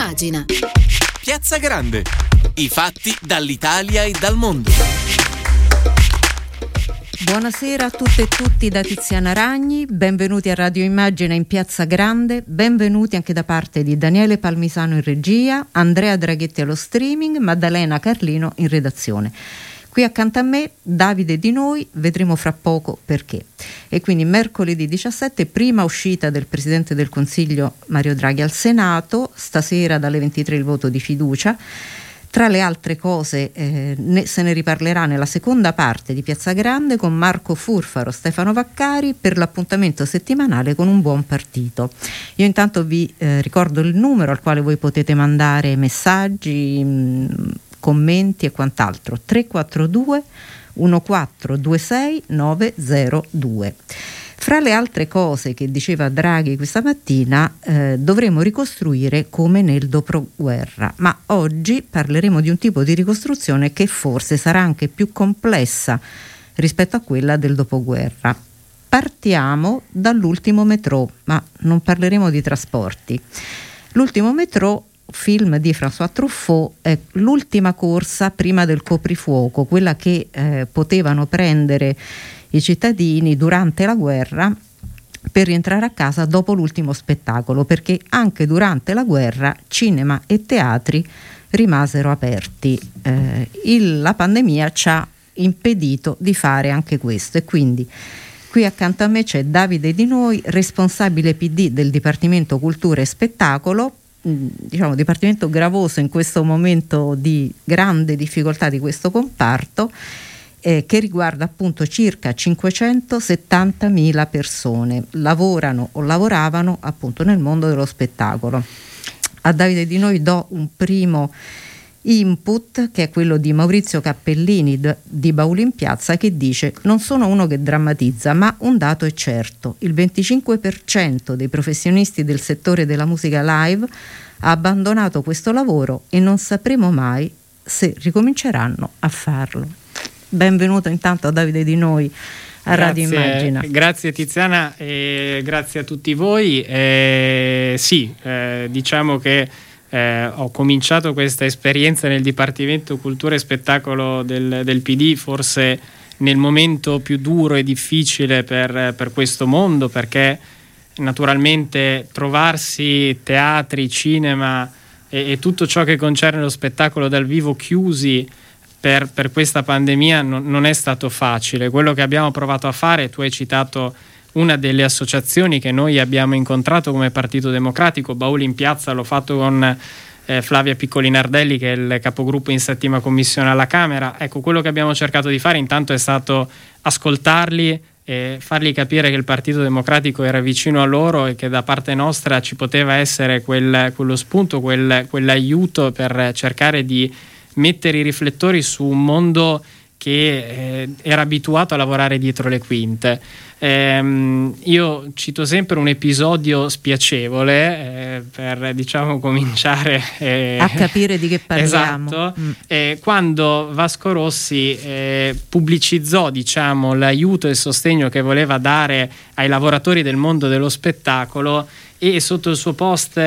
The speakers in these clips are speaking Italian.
Immagina. Piazza Grande. I fatti dall'Italia e dal mondo. Buonasera a tutte e tutti da Tiziana Ragni, benvenuti a Radio Immagina in Piazza Grande, benvenuti anche da parte di Daniele Palmisano in regia, Andrea Draghetti allo streaming, Maddalena Carlino in redazione. Qui accanto a me Davide Di Noi, vedremo fra poco perché. E quindi mercoledì 17, prima uscita del Presidente del Consiglio Mario Draghi al Senato, stasera dalle 23 il voto di fiducia. Tra le altre cose eh, ne, se ne riparlerà nella seconda parte di Piazza Grande con Marco Furfaro, Stefano Vaccari per l'appuntamento settimanale con un buon partito. Io intanto vi eh, ricordo il numero al quale voi potete mandare messaggi, mh, commenti e quant'altro. 342 1426 902. Fra le altre cose che diceva Draghi questa mattina, eh, dovremo ricostruire come nel dopoguerra, ma oggi parleremo di un tipo di ricostruzione che forse sarà anche più complessa rispetto a quella del dopoguerra. Partiamo dall'ultimo metro, ma non parleremo di trasporti. L'ultimo metro film di François Truffaut è l'ultima corsa prima del coprifuoco, quella che eh, potevano prendere i cittadini durante la guerra per rientrare a casa dopo l'ultimo spettacolo, perché anche durante la guerra cinema e teatri rimasero aperti. Eh, il, la pandemia ci ha impedito di fare anche questo e quindi qui accanto a me c'è Davide Di Noi, responsabile PD del Dipartimento Cultura e Spettacolo, diciamo dipartimento gravoso in questo momento di grande difficoltà di questo comparto eh, che riguarda appunto circa 570.000 persone, lavorano o lavoravano appunto nel mondo dello spettacolo. A Davide di noi do un primo input che è quello di Maurizio Cappellini di Bauli in Piazza che dice non sono uno che drammatizza ma un dato è certo il 25% dei professionisti del settore della musica live ha abbandonato questo lavoro e non sapremo mai se ricominceranno a farlo benvenuto intanto a Davide Di Noi a Radio Immagina. Grazie Tiziana e grazie a tutti voi. Eh, sì, eh, diciamo che eh, ho cominciato questa esperienza nel Dipartimento Cultura e Spettacolo del, del PD forse nel momento più duro e difficile per, per questo mondo perché naturalmente trovarsi teatri, cinema e, e tutto ciò che concerne lo spettacolo dal vivo chiusi per, per questa pandemia non, non, è stato facile. Quello che abbiamo provato a fare, tu hai citato una delle associazioni che noi abbiamo incontrato come Partito Democratico, Bauli in Piazza, l'ho fatto con eh, Flavia Piccolinardelli che è il capogruppo in settima commissione alla Camera. Ecco, quello che abbiamo cercato di fare intanto è stato ascoltarli, e fargli capire che il Partito Democratico era vicino a loro e che da parte nostra ci poteva essere quel, quello spunto, quel, quell'aiuto per cercare di mettere i riflettori su un mondo che eh, era abituato a lavorare dietro le quinte. Eh, io cito sempre un episodio spiacevole eh, per diciamo cominciare eh, a capire di che parliamo. Esatto, mm. Eh, quando Vasco Rossi eh, pubblicizzò diciamo, l'aiuto e il sostegno che voleva dare ai lavoratori del mondo dello spettacolo e sotto il suo post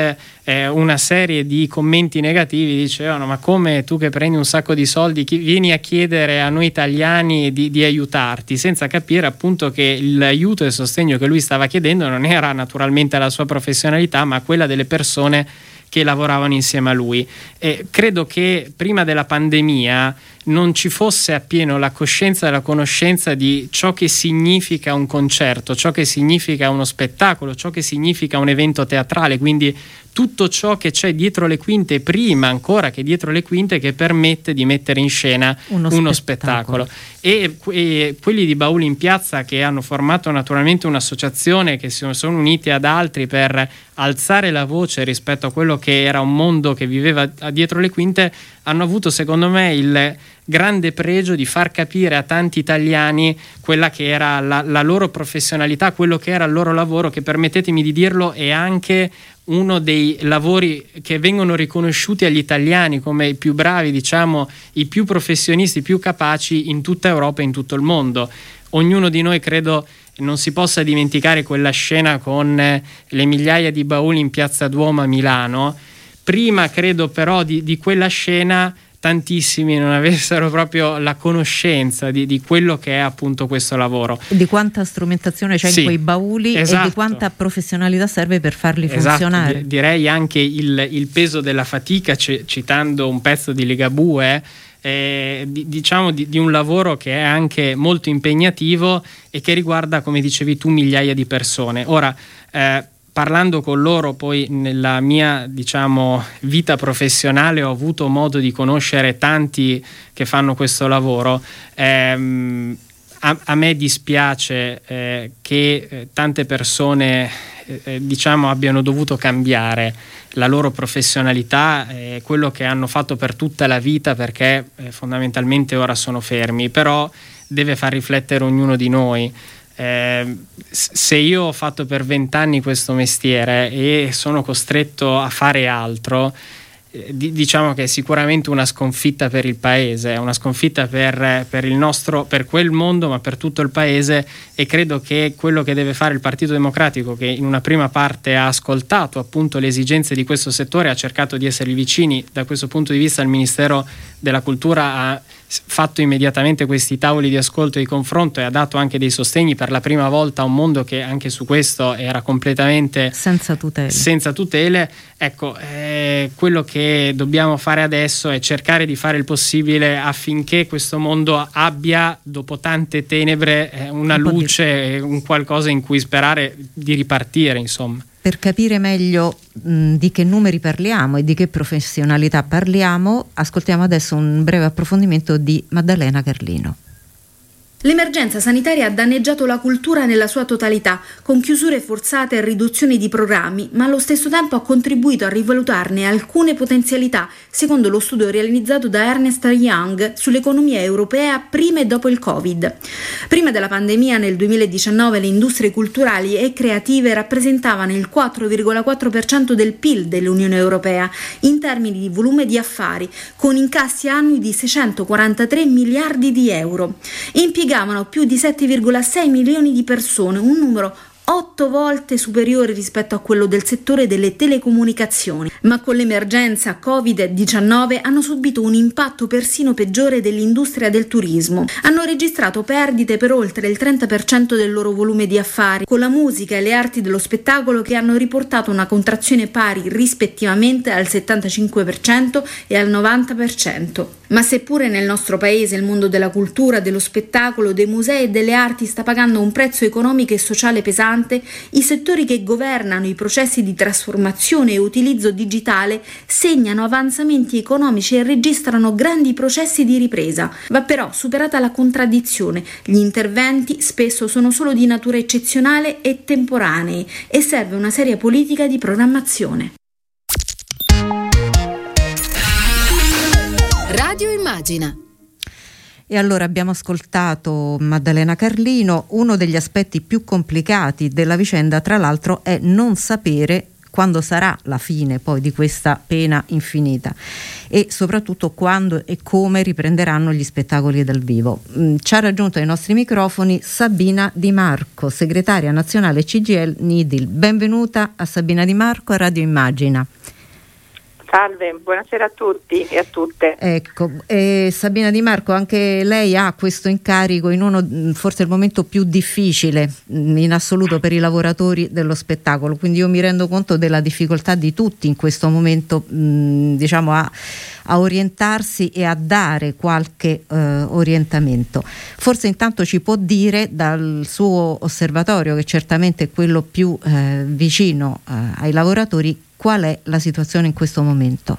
eh, una serie di commenti negativi dicevano ma come tu che prendi un sacco di soldi chi, vieni a chiedere a noi italiani di, di, aiutarti senza capire appunto che l'aiuto e il sostegno che lui stava chiedendo non era naturalmente la sua professionalità ma quella delle persone che lavoravano insieme a lui. E credo che prima della pandemia non ci fosse appieno la coscienza e la conoscenza di ciò che significa un concerto, ciò che significa uno spettacolo, ciò che significa un evento teatrale, quindi tutto ciò che c'è dietro le quinte, prima ancora che dietro le quinte, che permette di mettere in scena uno, uno spettacolo. spettacolo. E, e, quelli di Bauli in Piazza che hanno formato naturalmente un'associazione, che si sono uniti ad altri per alzare la voce rispetto a quello che era un mondo che viveva dietro le quinte, hanno avuto secondo me il grande pregio di far capire a tanti italiani quella che era la, la loro professionalità, quello che era il loro lavoro, che permettetemi di dirlo è anche uno dei lavori che vengono riconosciuti agli italiani come i più bravi, diciamo, i più professionisti, i più capaci in tutta Europa e in tutto il mondo. Ognuno di noi credo non si possa dimenticare quella scena con le migliaia di bauli in piazza Duomo a Milano prima credo però di, di quella scena tantissimi non avessero proprio la conoscenza di, di, quello che è appunto questo lavoro. Di quanta strumentazione c'è sì, in quei bauli esatto. e di esatto. quanta professionalità serve per farli esatto, funzionare. Di, direi anche il, il, peso della fatica, c- citando un pezzo di Ligabue. Eh, di, diciamo di, di, un lavoro che è anche molto impegnativo e che riguarda, come dicevi tu, migliaia di persone. Ora, eh, parlando con loro poi nella mia diciamo, vita professionale ho avuto modo di conoscere tanti che fanno questo lavoro. Ehm, a, a, me dispiace eh, che eh, tante persone eh, eh diciamo, abbiano dovuto cambiare la loro professionalità, eh, quello che hanno fatto per tutta la vita perché eh, fondamentalmente ora sono fermi, però deve far riflettere ognuno di noi. Eh, se io ho fatto per vent'anni questo mestiere e sono costretto a fare altro, eh, diciamo che è sicuramente una sconfitta per il paese, una sconfitta per, per, il nostro, per quel mondo, ma per tutto il paese e credo che quello che deve fare il Partito Democratico, che in una prima parte ha ascoltato appunto le esigenze di questo settore, ha cercato di essere vicini da questo punto di vista, il Ministero della Cultura ha fatto immediatamente questi tavoli di ascolto e di confronto e ha dato anche dei sostegni per la prima volta a un mondo che anche su questo era completamente senza tutele. Senza tutele. Ecco, eh, quello che dobbiamo fare adesso è cercare di fare il possibile affinché questo mondo abbia, dopo tante tenebre, eh, una un luce, un qualcosa in cui sperare di ripartire, insomma per capire meglio mh, di che numeri parliamo e di che professionalità parliamo, ascoltiamo adesso un breve approfondimento di Maddalena Carlino. L'emergenza sanitaria ha danneggiato la cultura nella sua totalità, con chiusure forzate e riduzioni di programmi, ma allo stesso tempo ha contribuito a rivalutarne alcune potenzialità, secondo lo studio realizzato da Ernest Young sull'economia europea prima e dopo il Covid. Prima della pandemia, nel 2019, le industrie culturali e creative rappresentavano il 4,4% del PIL dell'Unione Europea, in termini di volume di affari, con incassi annui di 643 miliardi di euro. Impiegati impiegavano più di 7,6 milioni di persone, un numero otto volte superiore rispetto a quello del settore delle telecomunicazioni, ma con l'emergenza Covid-19 hanno subito un impatto persino peggiore dell'industria del turismo. Hanno registrato perdite per oltre il 30% del loro volume di affari, con la musica e le arti dello spettacolo che hanno riportato una contrazione pari rispettivamente al 75% e al 90%. Ma seppure nel nostro paese il mondo della cultura, dello spettacolo, dei musei e delle arti sta pagando un prezzo economico e sociale pesante, i settori che governano i processi di trasformazione e utilizzo digitale segnano avanzamenti economici e registrano grandi processi di ripresa. Va però superata la contraddizione. Gli interventi spesso sono solo di natura eccezionale e temporanei e serve una seria politica di programmazione. Radio Immagina. E allora abbiamo ascoltato Maddalena Carlino, uno degli aspetti più complicati della vicenda tra l'altro è non sapere quando sarà la fine poi di questa pena infinita e soprattutto quando e come riprenderanno gli spettacoli dal vivo. Mm, ci ha raggiunto ai nostri microfoni Sabina Di Marco, segretaria nazionale CGL NIDIL. Benvenuta a Sabina Di Marco a Radio Immagina. Salve, buonasera a tutti e a tutte. Ecco, eh, Sabina Di Marco, anche lei ha questo incarico in uno, forse il momento più difficile mm, in assoluto per i lavoratori dello spettacolo, quindi io mi rendo conto della difficoltà di tutti in questo momento, mh, mm, diciamo, a, a, orientarsi e a dare qualche eh, orientamento. Forse intanto ci può dire dal suo osservatorio, che certamente è quello più eh, vicino eh, ai lavoratori, qual è la situazione in questo momento?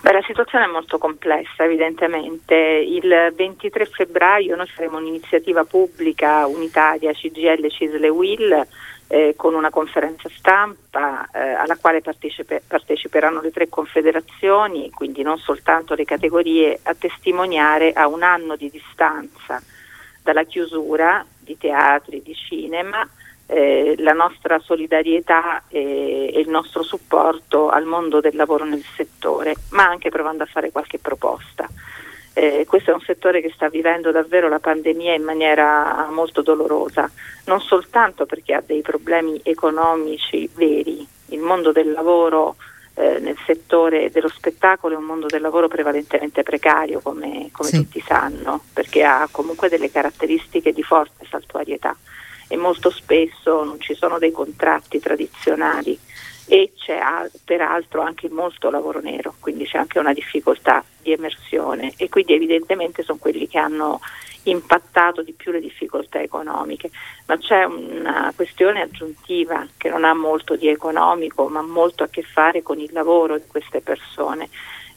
Beh, la situazione è molto complessa evidentemente. Il 23 febbraio noi faremo un'iniziativa pubblica unitaria CGL, Cisle, Will eh, con una conferenza stampa eh, alla quale partecipe, parteciperanno le tre confederazioni, quindi non soltanto le categorie, a testimoniare a un anno di distanza dalla chiusura di teatri, di cinema, eh, la nostra solidarietà e, e, il nostro supporto al mondo del lavoro nel settore, ma anche provando a fare qualche proposta. Eh, questo è un settore che sta vivendo davvero la pandemia in maniera molto dolorosa, non soltanto perché ha dei problemi economici veri, il mondo del lavoro eh, nel settore dello spettacolo è un mondo del lavoro prevalentemente precario, come, come sì. tutti sanno, perché ha comunque delle caratteristiche di forte saltuarietà e molto spesso non ci sono dei contratti tradizionali e c'è peraltro anche molto lavoro nero, quindi c'è anche una difficoltà di emersione. E quindi evidentemente sono quelli che hanno impattato di più le difficoltà economiche, ma c'è una questione aggiuntiva che non ha molto di economico, ma molto a che fare con il lavoro di queste persone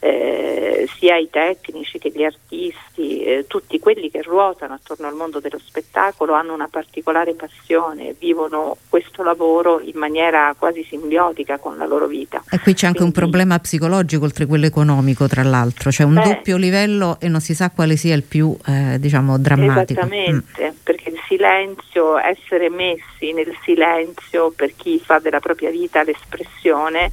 eh, sia i tecnici che gli artisti, eh, tutti quelli che ruotano attorno al mondo dello spettacolo hanno una particolare passione, vivono questo lavoro in maniera quasi simbiotica con la loro vita. E qui c'è anche Quindi, un problema psicologico oltre quello economico, tra l'altro, c'è un beh, doppio livello e non si sa quale sia il più eh, diciamo drammatico. Esattamente, mm. perché il silenzio, essere messi nel silenzio per chi fa della propria vita l'espressione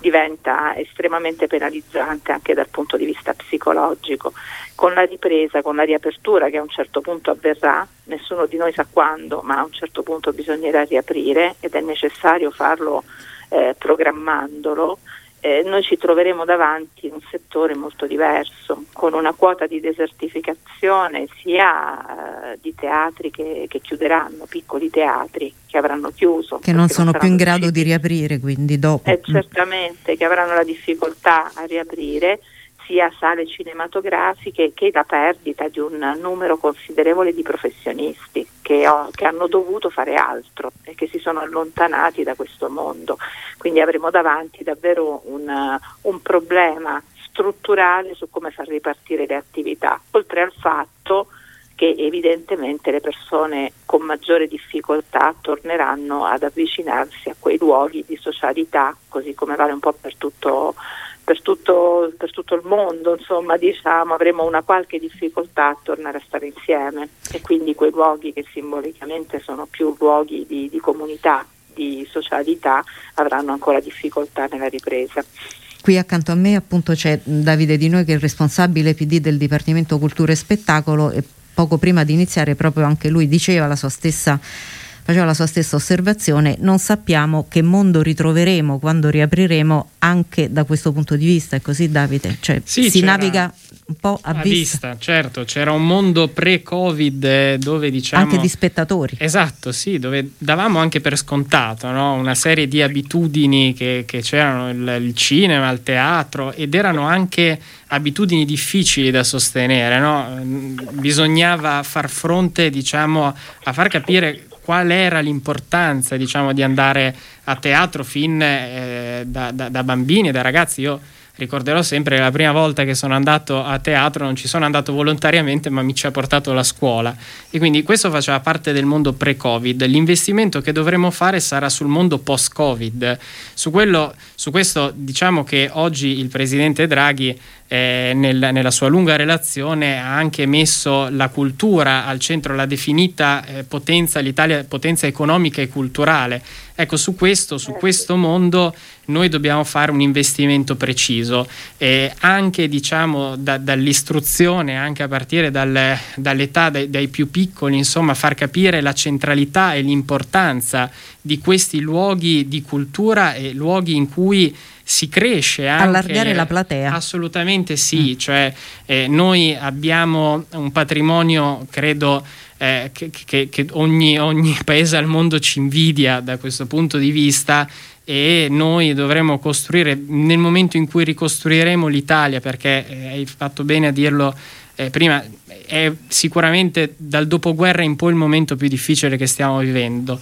diventa estremamente penalizzante anche dal punto di vista psicologico. Con la ripresa, con la riapertura che a un certo punto avverrà, nessuno di noi sa quando, ma a un certo punto bisognerà riaprire ed è necessario farlo eh, programmandolo, eh, noi ci troveremo davanti un settore molto diverso, con una quota di desertificazione sia eh, di teatri che, che, chiuderanno, piccoli teatri che avranno chiuso. Che non sono non più in grado di riaprire, quindi dopo. Eh, certamente, che avranno la difficoltà a riaprire sia sale cinematografiche che la perdita di un numero considerevole di professionisti che, ho, che, hanno dovuto fare altro e che si sono allontanati da questo mondo. Quindi avremo davanti davvero un, un problema strutturale su come far ripartire le attività, oltre al fatto che evidentemente le persone con maggiore difficoltà torneranno ad avvicinarsi a quei luoghi di socialità, così come vale un po' per tutto per tutto, per tutto, il mondo, insomma, diciamo, avremo una qualche difficoltà a tornare a stare insieme e quindi quei luoghi che simbolicamente sono più luoghi di, di comunità, di socialità, avranno ancora difficoltà nella ripresa. Qui accanto a me appunto c'è Davide Di Noi che è il responsabile PD del Dipartimento Cultura e Spettacolo e poco prima di iniziare proprio anche lui diceva la sua stessa faceva la sua stessa osservazione, non sappiamo che mondo ritroveremo quando riapriremo anche da questo punto di vista, è così Davide? Cioè, sì, si naviga un po' a, a vista. vista. Certo, c'era un mondo pre-Covid eh, dove diciamo... Anche di spettatori. Esatto, sì, dove davamo anche per scontato no? una serie di abitudini che, che c'erano, il, il, cinema, il teatro, ed erano anche abitudini difficili da sostenere, no? bisognava far fronte diciamo, a far capire qual era l'importanza diciamo, di andare a teatro fin eh, da, da, da, bambini e da ragazzi. Io ricorderò sempre che la prima volta che sono andato a teatro non ci sono andato volontariamente, ma mi ci ha portato la scuola. E quindi questo faceva parte del mondo pre-Covid. L'investimento che dovremo fare sarà sul mondo post-Covid. Su, quello, su questo diciamo che oggi il presidente Draghi eh, nel, nella sua lunga relazione ha anche messo la cultura al centro, la definita eh, potenza, l'Italia potenza economica e culturale. Ecco, su questo, su questo mondo noi dobbiamo fare un investimento preciso, eh, anche diciamo da, dall'istruzione, anche a partire dal, dall'età dai, dai, più piccoli, insomma, far capire la centralità e l'importanza di questi luoghi di cultura e luoghi in cui si cresce anche, allargare la platea assolutamente sì mm. cioè eh, noi abbiamo un patrimonio credo eh, che, che, che ogni, ogni paese al mondo ci invidia da questo punto di vista e noi dovremo costruire nel momento in cui ricostruiremo l'Italia perché eh, hai fatto bene a dirlo eh, prima è sicuramente dal dopoguerra in poi il momento più difficile che stiamo vivendo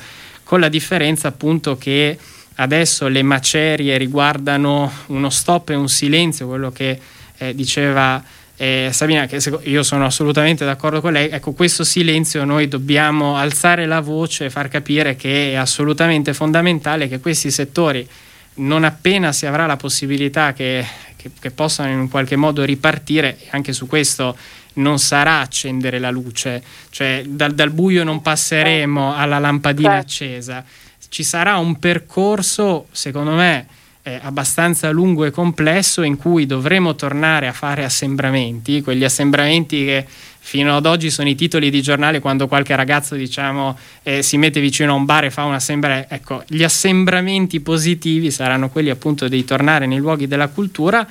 con la differenza appunto che adesso le macerie riguardano uno stop e un silenzio, quello che eh, diceva eh, Sabina, che io sono assolutamente d'accordo con lei, ecco questo silenzio noi dobbiamo alzare la voce e far capire che è assolutamente fondamentale che questi settori, non appena si avrà la possibilità che, che, che possano in qualche modo ripartire, anche su questo non sarà accendere la luce, cioè dal, dal buio non passeremo alla lampadina certo. accesa ci sarà un percorso, secondo me, eh, abbastanza lungo e complesso in cui dovremo tornare a fare assembramenti, quegli assembramenti che fino ad oggi sono i titoli di giornale quando qualche ragazzo diciamo eh, si mette vicino a un bar e fa un assembramento ecco gli assembramenti positivi saranno quelli appunto di tornare nei luoghi della cultura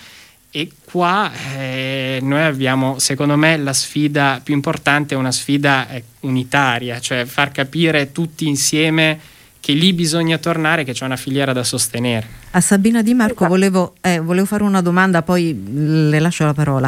e qua eh, noi abbiamo secondo me la sfida più importante è una sfida eh, unitaria cioè far capire tutti insieme che lì bisogna tornare, che c'è una filiera da sostenere. A Sabina Di Marco esatto. volevo, eh, volevo, fare una domanda, poi le lascio la parola.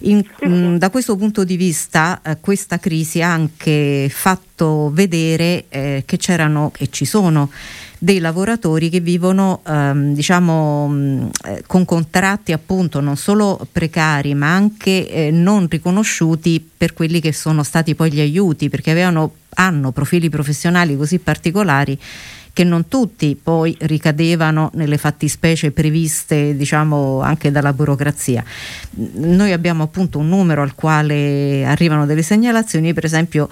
In, mh, mm, da questo punto di vista, eh, questa crisi ha anche fatto vedere eh, che c'erano e ci sono dei lavoratori che vivono ehm, diciamo mh, eh, con contratti appunto non solo precari ma anche eh, non riconosciuti per quelli che sono stati poi gli aiuti perché avevano, hanno profili professionali così particolari che non tutti poi ricadevano nelle fattispecie previste diciamo anche dalla burocrazia. Noi abbiamo appunto un numero al quale arrivano delle segnalazioni, per esempio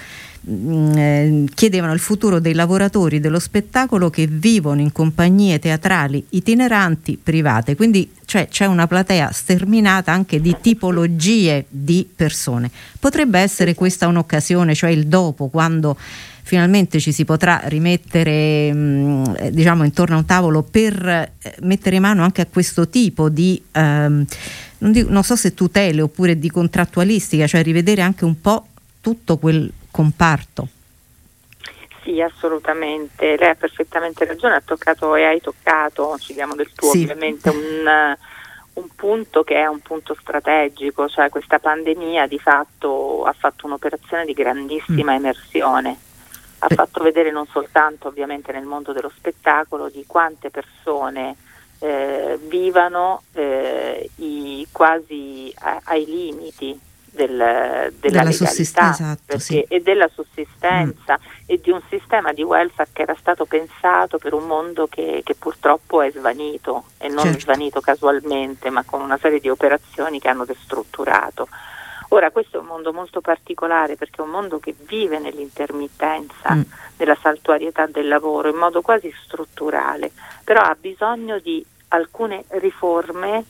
mm, eh, chiedevano il futuro dei lavoratori dello spettacolo che vivono in compagnie teatrali itineranti private, quindi cioè, c'è una platea sterminata anche di tipologie di persone. Potrebbe essere questa un'occasione, cioè il dopo, quando finalmente ci si potrà rimettere mm, eh, diciamo intorno a un tavolo per eh, mettere mano anche a questo tipo di ehm, non, dico, non so se tutele oppure di contrattualistica, cioè rivedere anche un po' tutto quel comparto. Sì, assolutamente, lei ha perfettamente ragione, ha toccato e hai toccato, ci diamo del tuo sì. ovviamente, un, un, punto che è un punto strategico, cioè questa pandemia di fatto ha fatto un'operazione di grandissima mm. emersione ha fatto vedere non soltanto ovviamente nel mondo dello spettacolo di quante persone eh, vivano eh, i, quasi a, ai limiti del, della, della legalità esatto, sì. e della sussistenza mm. e di un sistema di welfare che era stato pensato per un mondo che, che purtroppo è svanito e non certo. svanito casualmente ma con una serie di operazioni che hanno destrutturato. Ora questo è un mondo molto particolare perché è un mondo che vive nell'intermittenza, mm. nella saltuarietà del lavoro in modo quasi strutturale, però ha bisogno di alcune riforme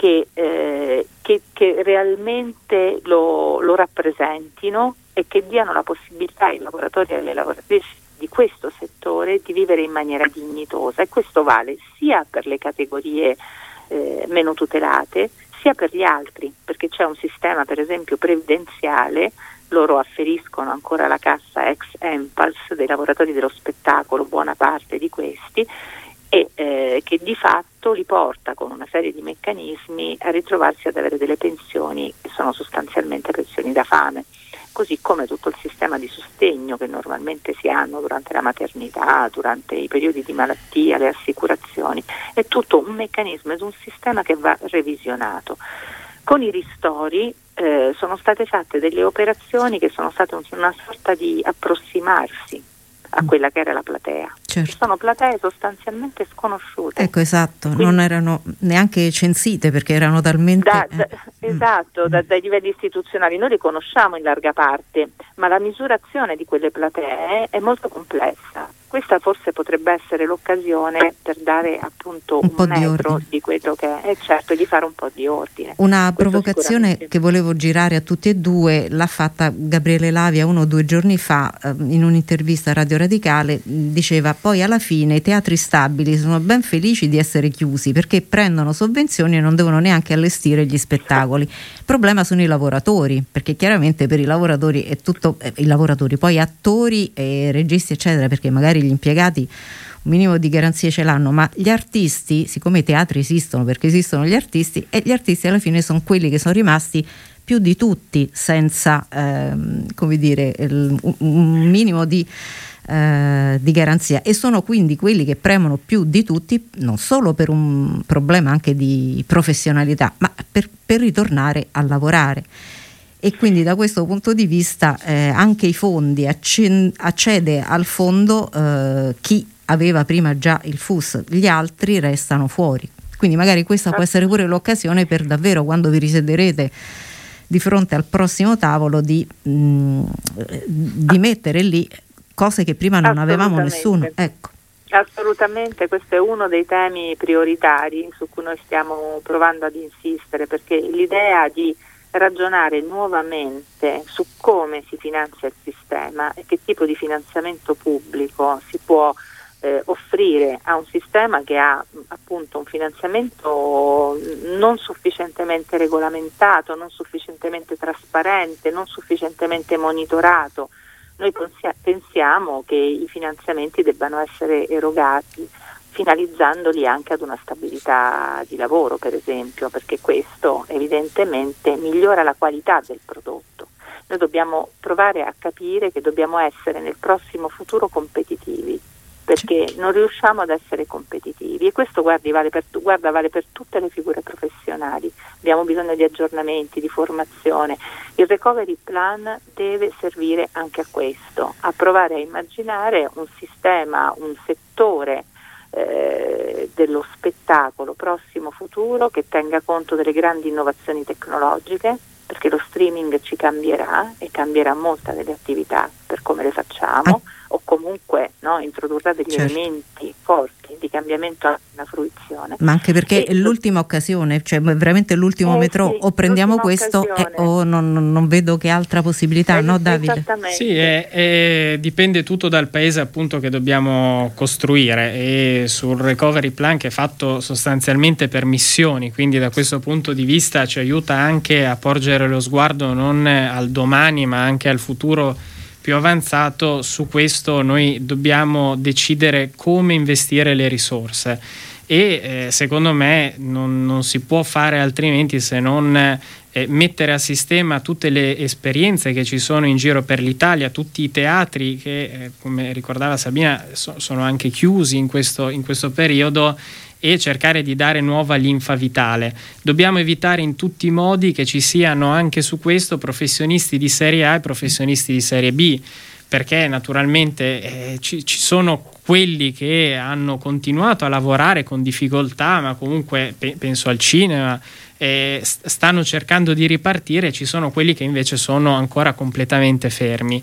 che, eh, che, che realmente lo, lo, rappresentino e che diano la possibilità ai lavoratori e alle lavoratrici di questo settore di vivere in maniera dignitosa. E questo vale sia per le categorie eh, meno tutelate sia per gli altri, perché c'è un sistema per esempio previdenziale, loro afferiscono ancora la cassa ex Empals dei lavoratori dello spettacolo, buona parte di questi, e eh, che di fatto li porta con una serie di meccanismi a ritrovarsi ad avere delle pensioni che sono sostanzialmente pensioni da fame così come tutto il sistema di sostegno che normalmente si hanno durante la maternità, durante i periodi di malattia, le assicurazioni, è tutto un meccanismo ed un sistema che va revisionato. Con i ristori eh, sono state fatte delle operazioni che sono state una sorta di approssimarsi a quella che era la platea. Certo. Sono platee sostanzialmente sconosciute. Ecco, esatto, Quindi, non erano neanche censite perché erano talmente... Da, da, eh. Esatto, mm. da, dai livelli istituzionali noi li conosciamo in larga parte, ma la misurazione di quelle platee è molto complessa questa forse potrebbe essere l'occasione per dare appunto un, un metro di, di, quello che è, e certo di fare un po' di ordine. Una Questo provocazione che volevo girare a tutti e due l'ha fatta Gabriele Lavia uno o due giorni fa eh, in un'intervista a Radio Radicale, diceva poi alla fine i teatri stabili sono ben felici di essere chiusi perché prendono sovvenzioni e non devono neanche allestire gli spettacoli. Il problema sono i lavoratori, perché chiaramente per i lavoratori è tutto, eh, i lavoratori, poi attori e registi eccetera, perché magari gli impiegati un minimo di garanzie ce l'hanno, ma gli artisti, siccome i teatri esistono perché esistono gli artisti, e gli artisti alla fine sono quelli che sono rimasti più di tutti senza ehm, come dire, il, un minimo di, eh, di, garanzia e sono quindi quelli che premono più di tutti non solo per un problema anche di professionalità, ma per, per ritornare a lavorare e quindi da questo punto di vista eh, anche i fondi accen- accede al fondo eh, chi aveva prima già il FUS, gli altri restano fuori. Quindi magari questa può essere pure l'occasione per davvero quando vi risederete di fronte al prossimo tavolo di, mh, mm, di mettere lì cose che prima non avevamo nessuno. Ecco. Assolutamente, questo è uno dei temi prioritari su cui noi stiamo provando ad insistere perché l'idea di ragionare nuovamente su come si finanzia il sistema e che tipo di finanziamento pubblico si può eh, offrire a un sistema che ha appunto un finanziamento non sufficientemente regolamentato, non sufficientemente trasparente, non sufficientemente monitorato. Noi pensiamo che i finanziamenti debbano essere erogati finalizzandoli anche ad una stabilità di lavoro, per esempio, perché questo evidentemente migliora la qualità del prodotto. Noi dobbiamo provare a capire che dobbiamo essere nel prossimo futuro competitivi perché non riusciamo ad essere competitivi e questo guardi, vale per, guarda, vale per tutte le figure professionali. Abbiamo bisogno di aggiornamenti, di formazione. Il recovery plan deve servire anche a questo, a provare a immaginare un sistema, un settore eh, dello spettacolo prossimo futuro che tenga conto delle grandi innovazioni tecnologiche, perché lo streaming ci cambierà e cambierà molte delle attività per come le facciamo. Ah o comunque no, introdurrà degli certo. elementi forti di cambiamento alla fruizione. Ma anche perché e è l'ultima occasione, cioè veramente l'ultimo eh, metro, sì, o prendiamo questo eh, o non, non, vedo che altra possibilità, eh, no Davide? Sì, è, è, dipende tutto dal paese appunto che dobbiamo costruire e sul recovery plan che è fatto sostanzialmente per missioni, quindi da questo punto di vista ci aiuta anche a porgere lo sguardo non al domani ma anche al futuro più avanzato, su questo noi dobbiamo decidere come investire le risorse. E eh, secondo me non, non, si può fare altrimenti se non eh, mettere a sistema tutte le esperienze che ci sono in giro per l'Italia, tutti i teatri che, eh, come ricordava Sabina, so, sono anche chiusi in questo, in questo periodo e cercare di dare nuova linfa vitale. Dobbiamo evitare in tutti i modi che ci siano anche su questo professionisti di serie A e professionisti di serie B, perché naturalmente eh, ci, ci, sono quelli che hanno continuato a lavorare con difficoltà, ma comunque pe- penso al cinema, eh, stanno cercando di ripartire, ci sono quelli che invece sono ancora completamente fermi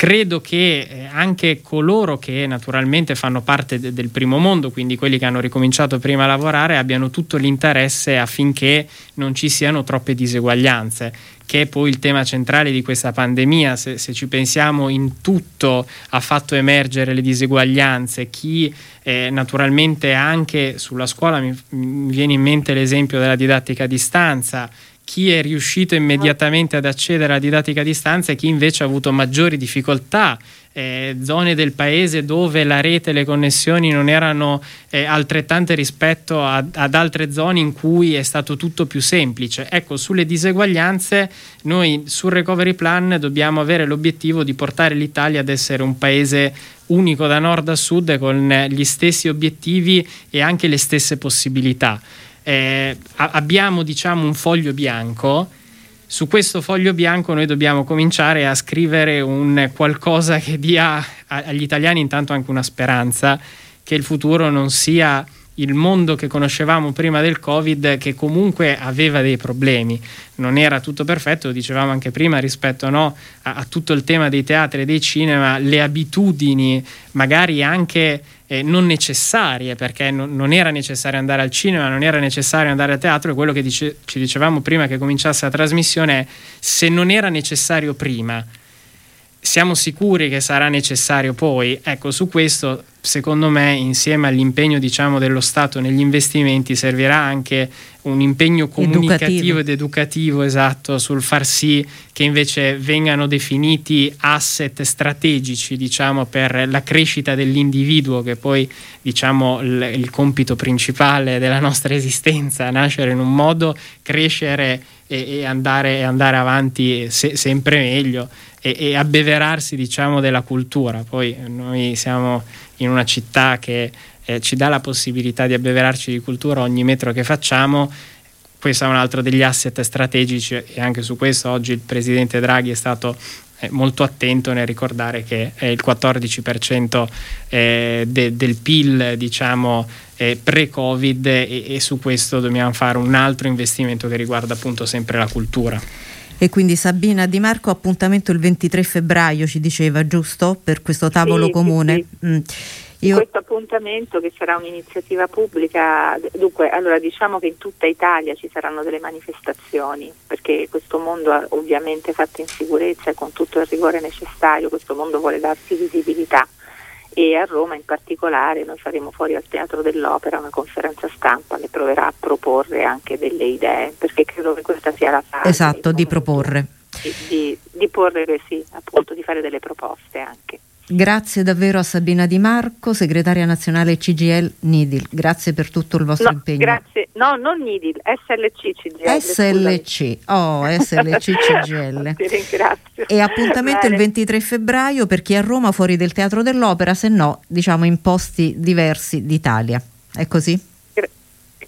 credo che eh, anche coloro che naturalmente fanno parte de- del primo mondo, quindi quelli che hanno ricominciato prima a lavorare, abbiano tutto l'interesse affinché non ci siano troppe diseguaglianze, che è poi il tema centrale di questa pandemia. Se, se ci pensiamo in tutto ha fatto emergere le diseguaglianze, chi eh, naturalmente anche sulla scuola mi, mi viene in mente l'esempio della didattica a distanza chi è riuscito immediatamente ad accedere alla didattica a distanza e chi invece ha avuto maggiori difficoltà. Eh, zone del paese dove la rete e le connessioni non erano eh, altrettante rispetto a, ad altre zone in cui è stato tutto più semplice. Ecco, sulle diseguaglianze noi sul recovery plan dobbiamo avere l'obiettivo di portare l'Italia ad essere un paese unico da nord a sud con gli stessi obiettivi e anche le stesse possibilità eh, abbiamo diciamo un foglio bianco. Su questo foglio bianco noi dobbiamo cominciare a scrivere un qualcosa che dia agli italiani intanto anche una speranza che il futuro non sia il mondo che conoscevamo prima del Covid che comunque aveva dei problemi, non era tutto perfetto, lo dicevamo anche prima rispetto no, a, a, tutto il tema dei teatri e dei cinema, le abitudini magari anche eh, non necessarie, perché non, non, era necessario andare al cinema, non era necessario andare a teatro, e quello che dice, ci dicevamo prima che cominciasse la trasmissione è se non era necessario prima, siamo sicuri che sarà necessario poi? Ecco, su questo secondo me insieme all'impegno diciamo, dello Stato negli investimenti servirà anche un impegno comunicativo educativo. ed educativo esatto sul far sì che invece vengano definiti asset strategici diciamo, per la crescita dell'individuo che poi diciamo il, il compito principale della nostra esistenza nascere in un modo crescere e, e, andare, e andare, avanti se, sempre meglio e, e abbeverarsi diciamo della cultura poi noi siamo in una città che eh, ci dà la possibilità di abbeverarci di cultura ogni metro che facciamo. Questo è un altro degli asset strategici e anche su questo oggi il presidente Draghi è stato eh, molto attento nel ricordare che il 14% eh, de, del PIL diciamo eh, pre-Covid e, e su questo dobbiamo fare un altro investimento che riguarda appunto sempre la cultura. E quindi Sabina Di Marco, appuntamento il 23 febbraio ci diceva, giusto? Per questo tavolo sì, comune. Sì, sì. Mm. Io... Questo appuntamento che sarà un'iniziativa pubblica, dunque allora diciamo che in tutta Italia ci saranno delle manifestazioni perché questo mondo ovviamente fatto in sicurezza e con tutto il rigore necessario, questo mondo vuole darsi visibilità e a Roma in particolare noi faremo fuori al Teatro dell'Opera una conferenza stampa che proverà a proporre anche delle idee perché credo che questa sia la fase. Esatto, di proporre. Di, di, di porre, sì, appunto, di fare delle proposte anche. Grazie davvero a Sabina Di Marco, segretaria nazionale CGL Nidil. Grazie per tutto il vostro no, impegno. Grazie, no, non Nidil, SLC CGL. SLC, oh, SLC CGL. Ti ringrazio. E appuntamento Bene. il 23 febbraio per chi è a Roma fuori del Teatro dell'Opera, se no, diciamo in posti diversi d'Italia. È così?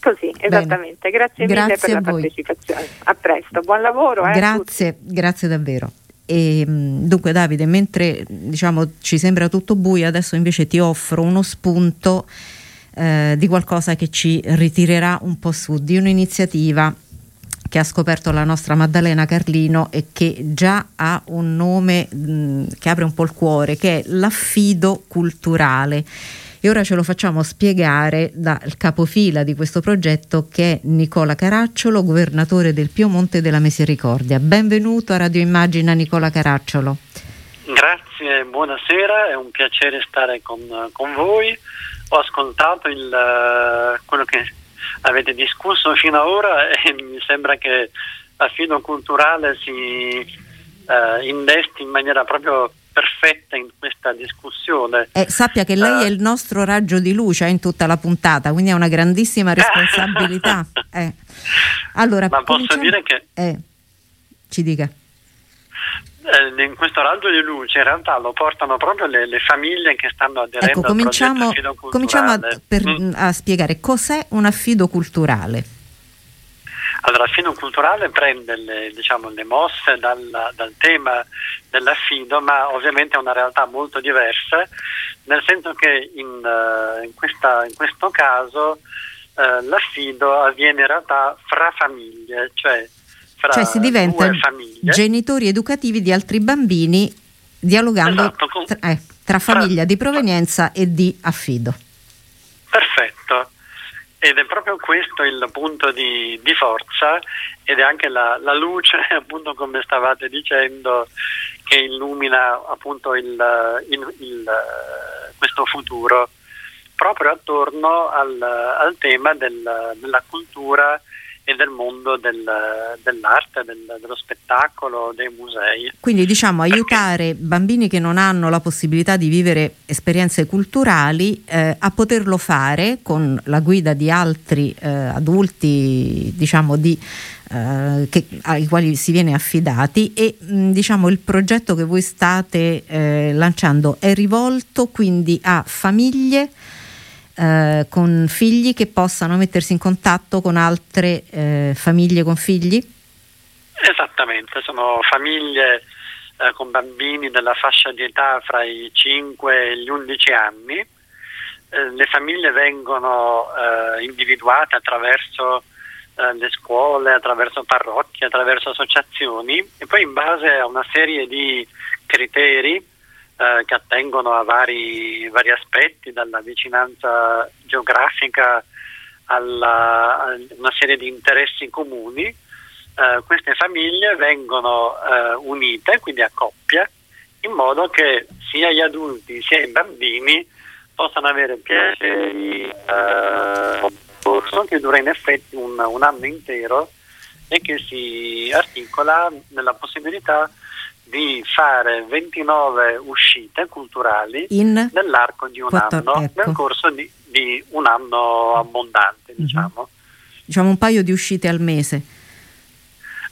Così, esattamente. Grazie, grazie mille per la voi. partecipazione. A presto, buon lavoro. Eh, grazie, grazie davvero. E, mm, dunque Davide, mentre diciamo, ci sembra tutto buio, adesso invece ti offro uno spunto eh, di qualcosa che ci ritirerà un po' su, di un'iniziativa che ha scoperto la nostra Maddalena Carlino e che già ha un nome mh, mm, che apre un po' il cuore, che è l'affido culturale e ora ce lo facciamo spiegare dal capofila di questo progetto che è Nicola Caracciolo, governatore del Piemonte della Misericordia. Benvenuto a Radio Immagina Nicola Caracciolo. Grazie, buonasera, è un piacere stare con, con voi. Ho ascoltato il, quello che avete discusso fino ad ora e mi sembra che l'affido culturale si uh, investi in maniera proprio perfetta in questa discussione. Eh, sappia che lei uh, è il nostro raggio di luce in tutta la puntata, quindi ha una grandissima responsabilità. eh. allora, Ma posso dire che... Eh, ci dica. Eh, in questo raggio di luce in realtà lo portano proprio le, le famiglie che stanno aderendo ecco, cominciamo, cominciamo a, per, mm. a spiegare cos'è un affido culturale. Allora, l'affido culturale prende le, diciamo, le mosse dal, dal, tema dell'affido, ma ovviamente è una realtà molto diversa, nel senso che in, uh, in, questa, in questo caso uh, l'affido avviene in realtà fra famiglie, cioè fra cioè si diventa genitori educativi di altri bambini dialogando esatto, con, tra, eh, tra famiglia fra, di provenienza e di affido. Perfetto. Ed è proprio questo il punto di, di forza ed è anche la, la, luce, appunto come stavate dicendo, che illumina appunto il, il, il, questo futuro, proprio attorno al, al tema del, della cultura e del mondo del, dell'arte, del, dello spettacolo, dei musei. Quindi diciamo Perché... aiutare bambini che non hanno la possibilità di vivere esperienze culturali eh, a poterlo fare con la guida di altri eh, adulti, diciamo di Uh, che, ai quali si viene affidati e mh, diciamo il progetto che voi state eh, lanciando è rivolto quindi a famiglie eh, con figli che possano mettersi in contatto con altre eh, famiglie con figli? Esattamente, sono famiglie eh, con bambini della fascia di età fra i 5 e gli 11 anni. Eh, le famiglie vengono eh, individuate attraverso le scuole, attraverso parrocchie, attraverso associazioni e poi in base a una serie di criteri eh, che attengono a vari, vari, aspetti, dalla vicinanza geografica alla, a una serie di interessi comuni. Eh, queste famiglie vengono eh, unite, quindi a coppia, in modo che sia gli adulti sia i bambini possano avere piacere di eh, che dura in effetti un, un anno intero e che si articola nella possibilità di fare 29 uscite culturali in nell'arco di un 4, anno, ecco. nel corso di, di, un anno abbondante, mhm. diciamo. Diciamo un paio di uscite al mese.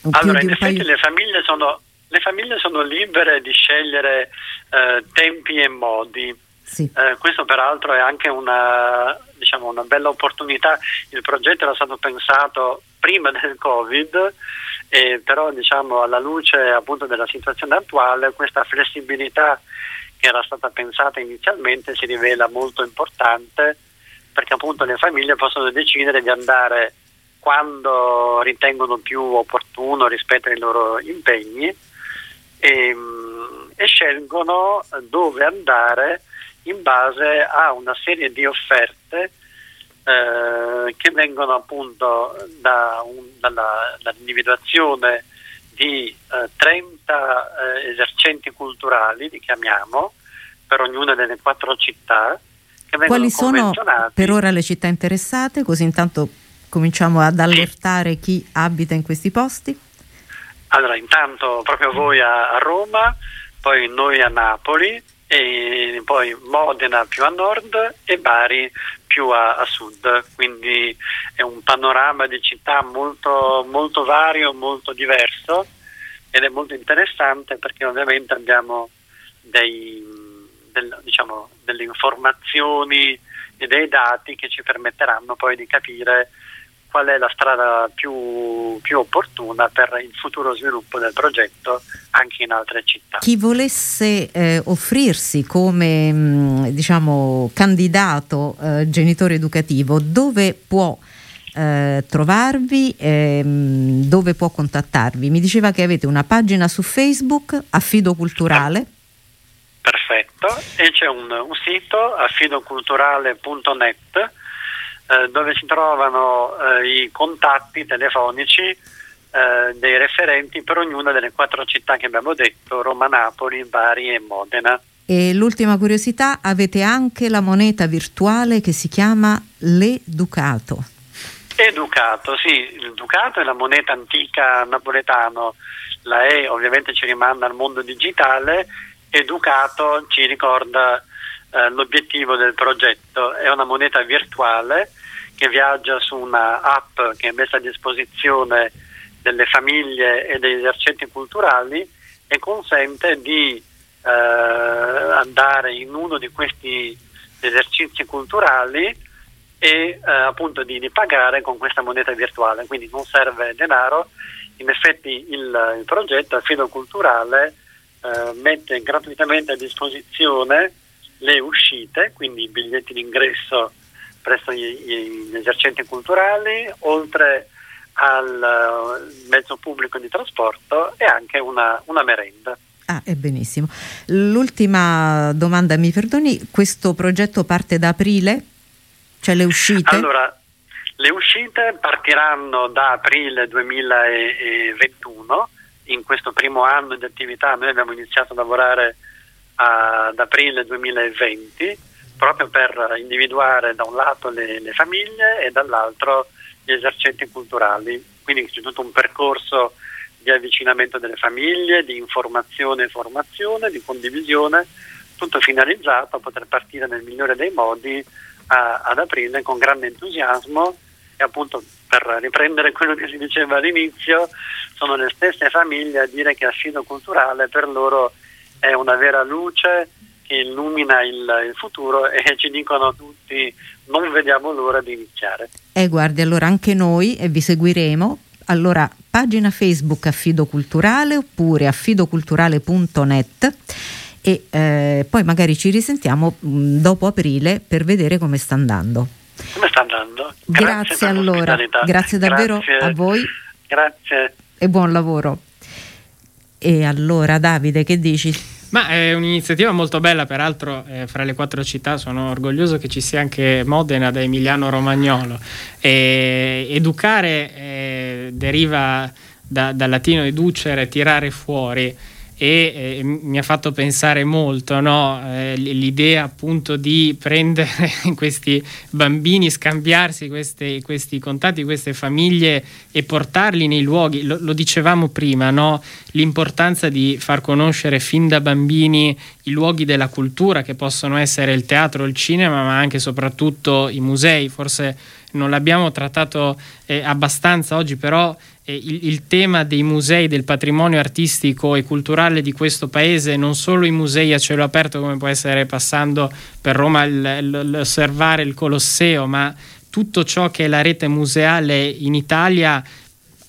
Un allora, in effetti paio... le, famiglie sono, le famiglie sono libere di scegliere eh, tempi e modi. Sì. Eh, questo peraltro è anche una, diciamo, una bella opportunità. Il progetto era stato pensato prima del Covid eh, però diciamo alla luce appunto della situazione attuale questa flessibilità che era stata pensata inizialmente si rivela molto importante perché appunto le famiglie possono decidere di andare quando ritengono più opportuno rispetto ai loro impegni e, e scelgono dove andare in base a una serie di offerte eh, che vengono appunto da un, dalla, dall'individuazione di eh, 30 eh, esercenti culturali, li chiamiamo, per ognuna delle quattro città. Quali sono per ora le città interessate? Così intanto cominciamo ad allertare chi abita in questi posti. Allora, intanto proprio voi a, a Roma, poi noi a Napoli, e poi Modena più a nord e Bari più a, a, sud, quindi è un panorama di città molto, molto vario, molto diverso ed è molto interessante perché ovviamente abbiamo dei, del, diciamo, delle informazioni e dei dati che ci permetteranno poi di capire qual è la strada più, più, opportuna per il futuro sviluppo del progetto anche in altre città. Chi volesse eh, offrirsi come mh, diciamo, candidato eh, genitore educativo, dove può eh, trovarvi, ehm, dove può contattarvi? Mi diceva che avete una pagina su Facebook, Affido Culturale. Perfetto, e c'è un, un sito affidoculturale.net eh, dove si trovano eh, i contatti telefonici eh, dei referenti per ognuna delle quattro città che abbiamo detto, Roma, Napoli, Bari e Modena. E l'ultima curiosità, avete anche la moneta virtuale che si chiama l'Educato. Educato, sì, il Ducato è la moneta antica napoletano, la E ovviamente ci rimanda al mondo digitale, Educato ci ricorda eh, l'obiettivo del progetto, è una moneta virtuale che viaggia su una app che è messa a disposizione delle famiglie e degli esercenti culturali e consente di eh, andare in uno di questi esercizi culturali e eh, appunto di, di, pagare con questa moneta virtuale, quindi non serve denaro, in effetti il, il progetto Affido Culturale eh, mette gratuitamente a disposizione le uscite, quindi i biglietti d'ingresso presso gli, gli esercenti culturali, oltre al eh, mezzo pubblico di trasporto e anche una, una merenda. Ah, è benissimo. L'ultima domanda, mi perdoni, questo progetto parte da aprile? Cioè le uscite? Allora, le uscite partiranno da aprile 2021, in questo primo anno di attività noi abbiamo iniziato a lavorare ad aprile 2020 proprio per individuare da un lato le, le famiglie e dall'altro gli esercenti culturali. Quindi c'è tutto un percorso di avvicinamento delle famiglie, di informazione e formazione, di condivisione, tutto finalizzato a poter partire nel migliore dei modi a, ad aprile con grande entusiasmo e appunto per riprendere quello che si diceva all'inizio, sono le stesse famiglie a dire che Ascino Culturale per loro è una vera luce che illumina il, il, futuro e ci dicono tutti non vediamo l'ora di iniziare. E eh, guardi, allora anche noi e vi seguiremo. Allora, pagina Facebook Affido Culturale oppure affidoculturale.net e eh, poi magari ci risentiamo mh, mm, dopo aprile per vedere come sta andando. Come sta andando? Grazie, grazie allora, grazie davvero grazie. a voi. Grazie. E buon lavoro. E allora Davide, che dici? Ma è un'iniziativa molto bella, peraltro eh, fra le quattro città sono orgoglioso che ci sia anche Modena da Emiliano Romagnolo. E, educare eh, deriva da, dal latino educere, tirare fuori e eh, mi ha fatto pensare molto no? eh, l'idea appunto di prendere questi bambini, scambiarsi questi, questi, contatti, queste famiglie e portarli nei luoghi, lo, lo dicevamo prima, no? l'importanza di far conoscere fin da bambini i luoghi della cultura che possono essere il teatro, il cinema, ma anche e soprattutto i musei, forse non l'abbiamo trattato eh, abbastanza oggi, però il, il, tema dei musei, del patrimonio artistico e culturale di questo paese, non solo i musei a cielo aperto come può essere passando per Roma l'osservare il Colosseo, ma tutto ciò che è la rete museale in Italia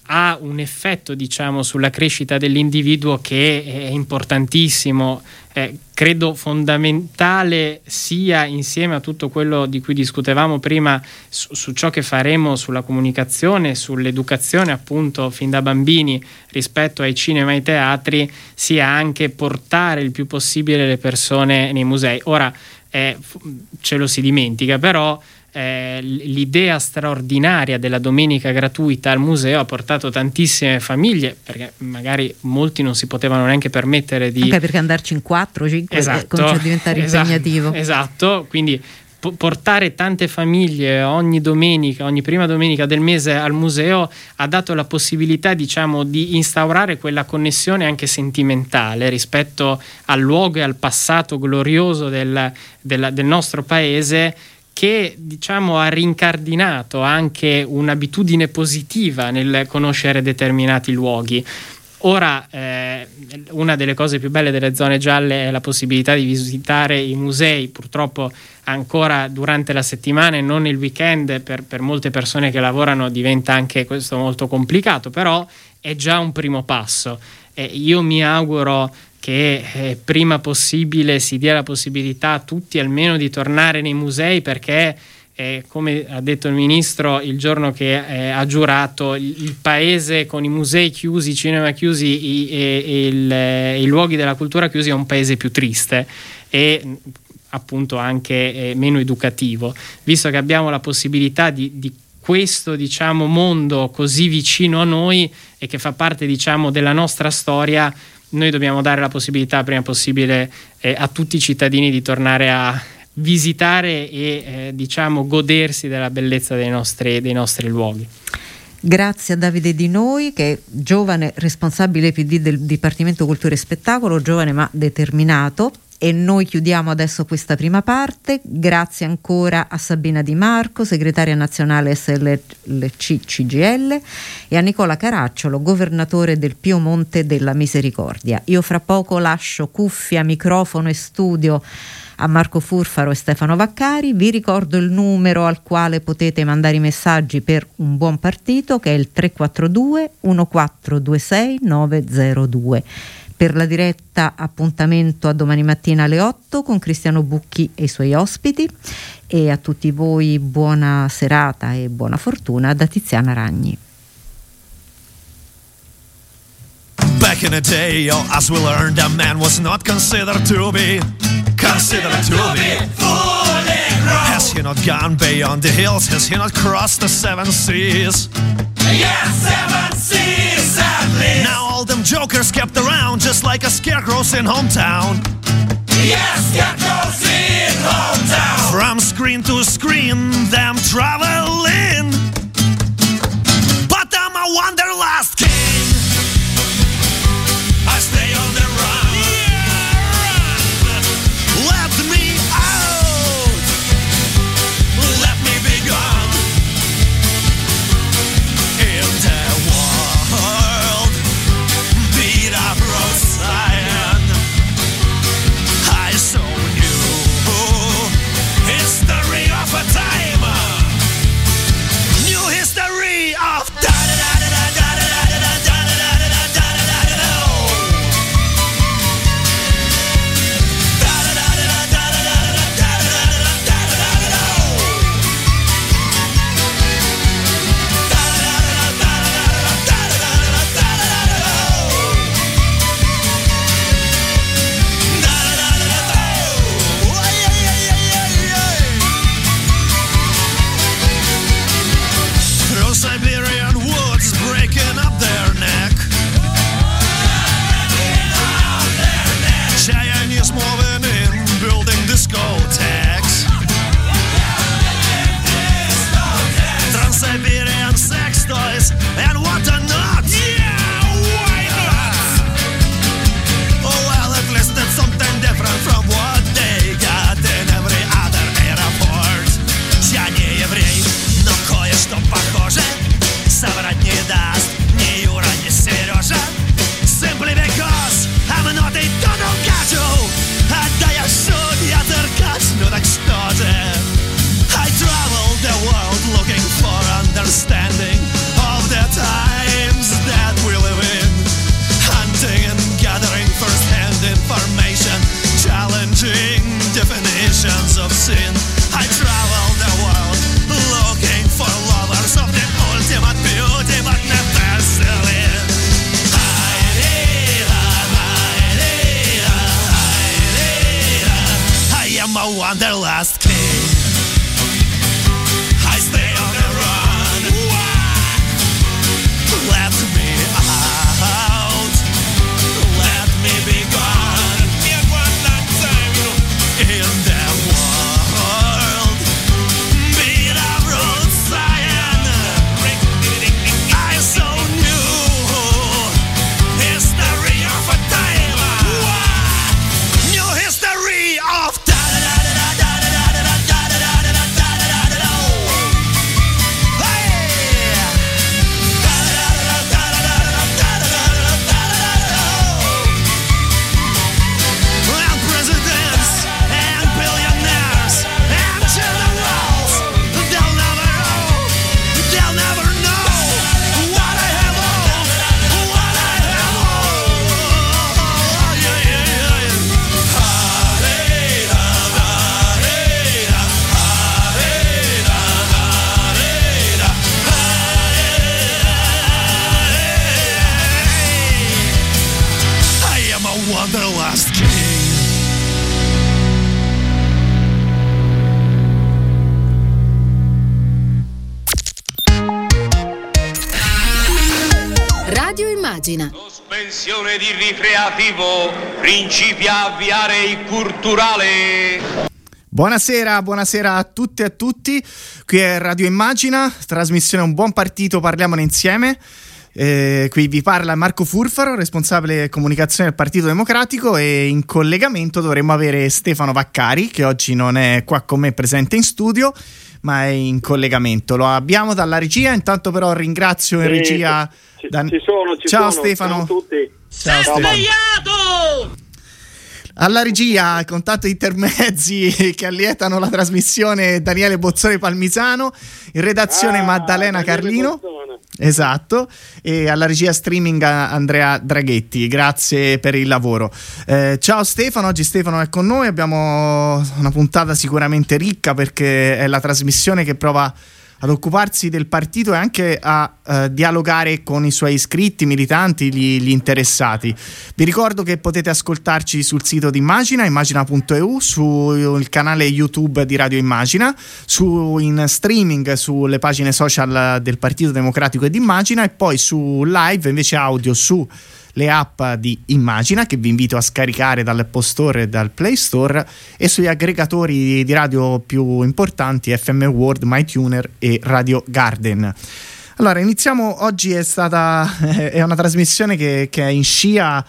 ha un effetto diciamo, sulla crescita dell'individuo che è importantissimo, eh, credo fondamentale sia insieme a tutto quello di cui discutevamo prima su, su, ciò che faremo sulla comunicazione, sull'educazione appunto fin da bambini rispetto ai cinema e ai teatri, sia anche portare il più possibile le persone nei musei. Ora, eh, ce lo si dimentica, però eh, l'idea straordinaria della domenica gratuita al museo ha portato tantissime famiglie, perché magari molti non si potevano neanche permettere di... Anche perché andarci in 4 5 esatto, comincia a diventare esatto, impegnativo. Esatto, quindi portare tante famiglie ogni domenica, ogni prima domenica del mese al museo ha dato la possibilità, diciamo, di instaurare quella connessione anche sentimentale rispetto al luogo e al passato glorioso del, del, del nostro paese che diciamo, ha rincardinato anche un'abitudine positiva nel conoscere determinati luoghi. Ora, eh, una delle cose più belle delle zone gialle è la possibilità di visitare i musei, purtroppo ancora durante la settimana e non il weekend, per, per molte persone che lavorano diventa anche questo molto complicato, però è già un primo passo. Eh, io mi auguro che eh, prima possibile si dia la possibilità a tutti almeno di tornare nei musei perché eh, come ha detto il ministro il giorno che eh, ha giurato il, il, paese con i musei chiusi, i cinema chiusi e, il, eh, i luoghi della cultura chiusi è un paese più triste e appunto anche eh, meno educativo. Visto che abbiamo la possibilità di, di questo diciamo mondo così vicino a noi e che fa parte diciamo della nostra storia noi dobbiamo dare la possibilità prima possibile eh, a tutti i cittadini di tornare a visitare e eh, diciamo godersi della bellezza dei nostri, dei nostri luoghi. Grazie a Davide Di Noi che è giovane responsabile PD del Dipartimento Cultura e Spettacolo, giovane ma determinato e noi chiudiamo adesso questa prima parte. Grazie ancora a Sabina Di Marco, segretaria nazionale SLC CGL e a Nicola Caracciolo, governatore del Piemonte della Misericordia. Io fra poco lascio cuffia, microfono e studio a Marco Furfaro e Stefano Vaccari. Vi ricordo il numero al quale potete mandare i messaggi per un buon partito che è il 342 1426 902 per la diretta appuntamento a domani mattina alle 8 con Cristiano Bucchi e i suoi ospiti e a tutti voi buona serata e buona fortuna da Tiziana Ragni. Back in the day, oh, as we learned, a man was not considered to be considered to be fully grown. Has he not gone beyond the hills? Has he not crossed the seven seas? Yes, seven seas at least. Now all them jokers kept around just like a scarecrows in hometown. Yes, scarecrows in hometown. From screen to screen, them traveling. But I'm a wanderlust avviare il culturale. Buonasera, buonasera a tutti e a tutti. Qui è Radio Immagina, trasmissione Un buon partito, parliamone insieme. Eh, qui vi parla Marco Furfaro, responsabile comunicazione del Partito Democratico e in collegamento dovremmo avere Stefano Vaccari che oggi non è qua con me presente in studio ma è in collegamento. Lo abbiamo dalla regia, intanto però ringrazio in regia... Ci, Dan... ci sono, ci Ciao sono. Stefano. Ciao a tutti. Ciao, Ciao Stefano. Alla regia, contatto intermezzi che allietano la trasmissione Daniele Bozzone Palmisano, in redazione Ah, Maddalena Daniele Carlino. Bozzone. Esatto, e alla regia streaming Andrea Draghetti, grazie per il lavoro. Eh, ciao Stefano, oggi Stefano è con noi, abbiamo una puntata sicuramente ricca perché è la trasmissione che prova ad occuparsi del partito e anche a eh, dialogare con i suoi iscritti, militanti, gli, gli, interessati. Vi ricordo che potete ascoltarci sul sito di Immagina, immagina.eu, sul canale YouTube di Radio Immagina, su, in streaming sulle pagine social del Partito Democratico e di Immagina e poi su live invece audio su le app di Immagina che vi invito a scaricare dall'Apple Store e dal Play Store e sugli aggregatori di radio più importanti FM World, MyTuner e Radio Garden. Allora, iniziamo oggi è stata è una trasmissione che, che è in scia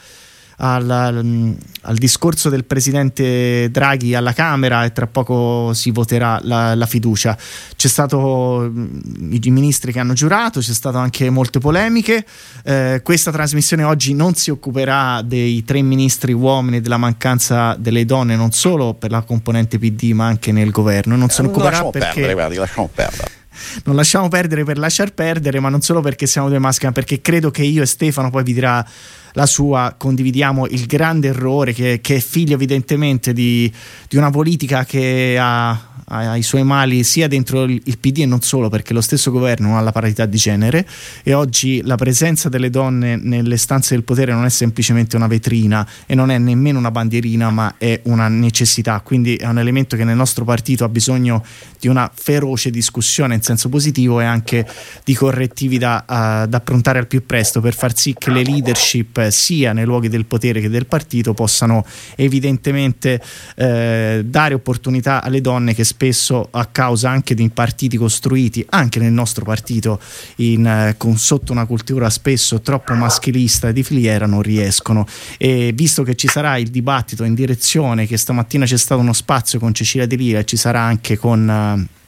al, al, discorso del presidente Draghi alla Camera e tra poco si voterà la, la fiducia. C'è stato mm, i ministri che hanno giurato, c'è stato anche molte polemiche. Eh, questa trasmissione oggi non si occuperà dei tre ministri uomini della mancanza delle donne, non solo per la componente PD, ma anche nel governo. Non se ne occuperà perché perdere, guardi, lasciamo perdere non lasciamo perdere per lasciar perdere, ma non solo perché siamo due maschi, ma perché credo che io e Stefano poi vi dirà la sua, condividiamo il grande errore che, che è figlio evidentemente di, di una politica che ha ai suoi mali sia dentro il, PD e non solo perché lo stesso governo non ha la parità di genere e oggi la presenza delle donne nelle stanze del potere non è semplicemente una vetrina e non è nemmeno una bandierina ma è una necessità. Quindi è un elemento che nel nostro partito ha bisogno di una feroce discussione in senso positivo e anche di correttivi da, uh, da approntare al più presto per far sì che le leadership sia nei luoghi del potere che del partito possano evidentemente eh, dare opportunità alle donne che spesso a causa anche di partiti costruiti anche nel nostro partito in, eh, con, sotto una cultura spesso troppo maschilista di filiera non riescono e visto che ci sarà il dibattito in direzione che stamattina c'è stato uno spazio con Cecilia De Lira e ci sarà anche con uh,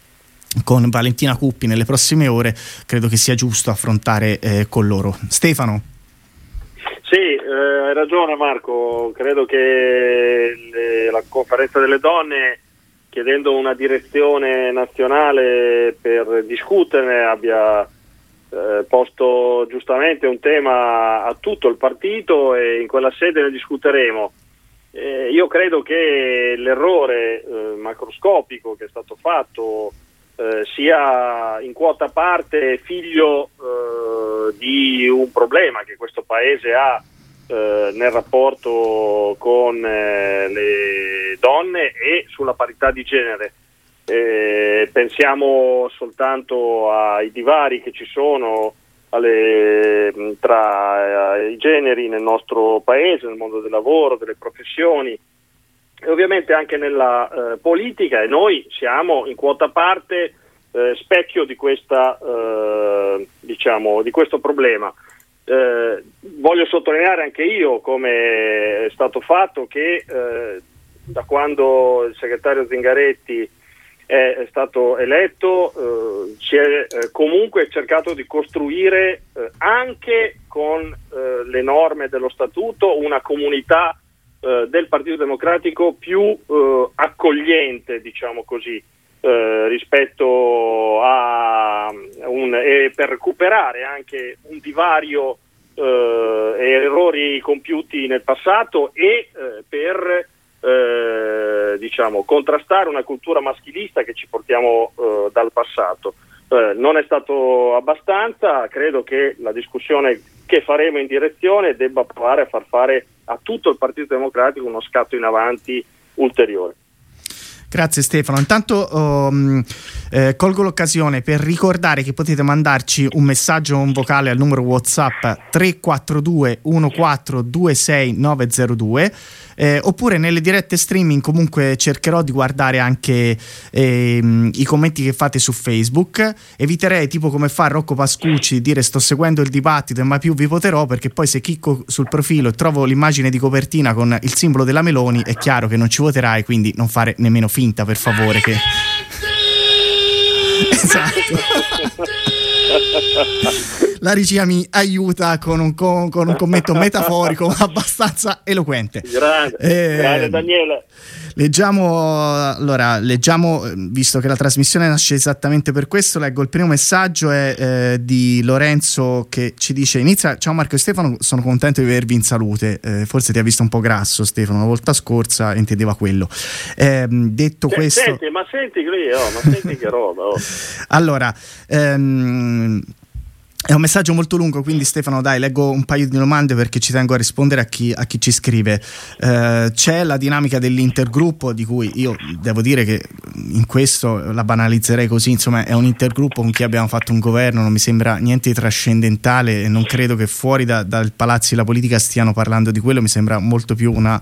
con Valentina Cuppi nelle prossime ore, credo che sia giusto affrontare eh, con loro. Stefano. Sì, eh, hai ragione Marco, credo che le, la conferenza delle donne chiedendo una direzione nazionale per discuterne abbia eh, posto giustamente un tema a tutto il partito e in quella sede ne discuteremo. Eh, io credo che l'errore eh, macroscopico che è stato fatto eh, sia in quota parte figlio eh, di un problema che questo Paese ha eh, nel rapporto con eh, le donne e sulla parità di genere. Eh, pensiamo soltanto ai divari che ci sono alle, tra i generi nel nostro Paese, nel mondo del lavoro, delle professioni e ovviamente anche nella eh, politica e noi siamo in quota parte eh, specchio di, questa, eh, diciamo, di questo problema. Eh, voglio sottolineare anche io, come è stato fatto, che eh, da quando il segretario Zingaretti è, stato eletto eh, si è comunque cercato di costruire anche con le norme dello statuto una comunità eh, del Partito Democratico più eh, accogliente, diciamo così, eh, rispetto a un, e per recuperare anche un divario e errori compiuti nel passato e per diciamo, contrastare una cultura maschilista che ci portiamo dal passato. eh, non è stato abbastanza, credo che la discussione che faremo in direzione debba provare a far fare a tutto il Partito Democratico uno scatto in avanti ulteriore. Grazie Stefano. Intanto um, eh, colgo l'occasione per ricordare che potete mandarci un messaggio o un vocale al numero WhatsApp 342 1426 902 eh, oppure nelle dirette streaming comunque cercherò di guardare anche ehm, i commenti che fate su Facebook. Eviterei tipo come fa Rocco Pascucci dire sto seguendo il dibattito e mai più vi voterò perché poi se clicco sul profilo e trovo l'immagine di copertina con il simbolo della Meloni è chiaro che non ci voterai quindi non fare nemmeno finta, per favore. Che... esatto. La regia mi aiuta con un, con, con un commento metaforico abbastanza eloquente. Grande, eh, grande Daniele. Leggiamo, allora, leggiamo, visto che la trasmissione nasce esattamente per questo, leggo il primo messaggio è eh, di Lorenzo che ci dice inizia, ciao Marco e Stefano, sono contento di avervi in salute, eh, forse ti ha visto un po' grasso Stefano, la volta scorsa intendeva quello. Eh, detto Se, questo... Senti, ma senti qui, oh, ma senti che roba. Oh. allora, ehm, è un messaggio molto lungo, quindi Stefano, dai, leggo un paio di domande perché ci tengo a rispondere a chi, a chi ci scrive. Eh, c'è la dinamica dell'intergruppo, di cui io devo dire che in questo la banalizzerei così, insomma, è un intergruppo con chi abbiamo fatto un governo, non mi sembra niente di trascendentale e non credo che fuori da, dal palazzo della politica stiano parlando di quello, mi sembra molto più una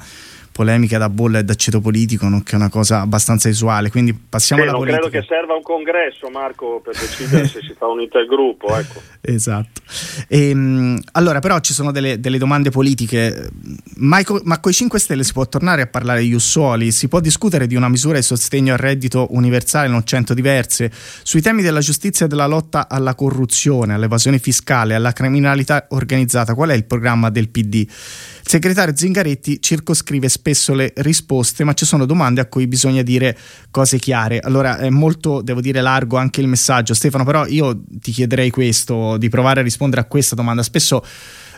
polemica da bolla e d'aceto politico, nonché una cosa abbastanza usuale. Quindi passiamo Sì, alla non politica. credo che serva un congresso, Marco, per decidere se si fa un intergruppo. Ecco. Esatto. Ehm, allora, però ci sono delle, delle domande politiche. Ma, co- ma con i 5 Stelle si può tornare a parlare di Jussoli? Si può discutere di una misura di sostegno al reddito universale, non cento diverse? Sui temi della giustizia e della lotta alla corruzione, all'evasione fiscale, alla criminalità organizzata, qual è il programma del PD? Il segretario Zingaretti circoscrive spesso le risposte, ma ci sono domande a cui bisogna dire cose chiare. Allora è molto, devo dire, largo anche il messaggio. Stefano, però io ti chiederei questo, di provare a rispondere a questa domanda. Spesso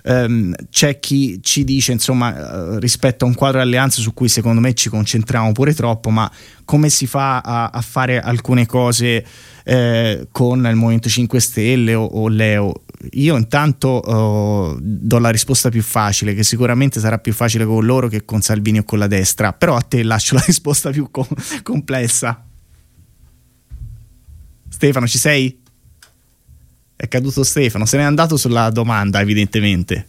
ehm, c'è chi ci dice, insomma, eh, rispetto a un quadro alleanze su cui secondo me ci concentriamo pure troppo, ma come si fa a, a fare alcune cose eh, con il Movimento 5 Stelle o, o Leo? Io intanto oh, do la risposta più facile, che sicuramente sarà più facile con loro che con Salvini o con la destra, però a te lascio la risposta più co- complessa. Stefano, ci sei? È caduto Stefano, se n'è andato sulla domanda, evidentemente.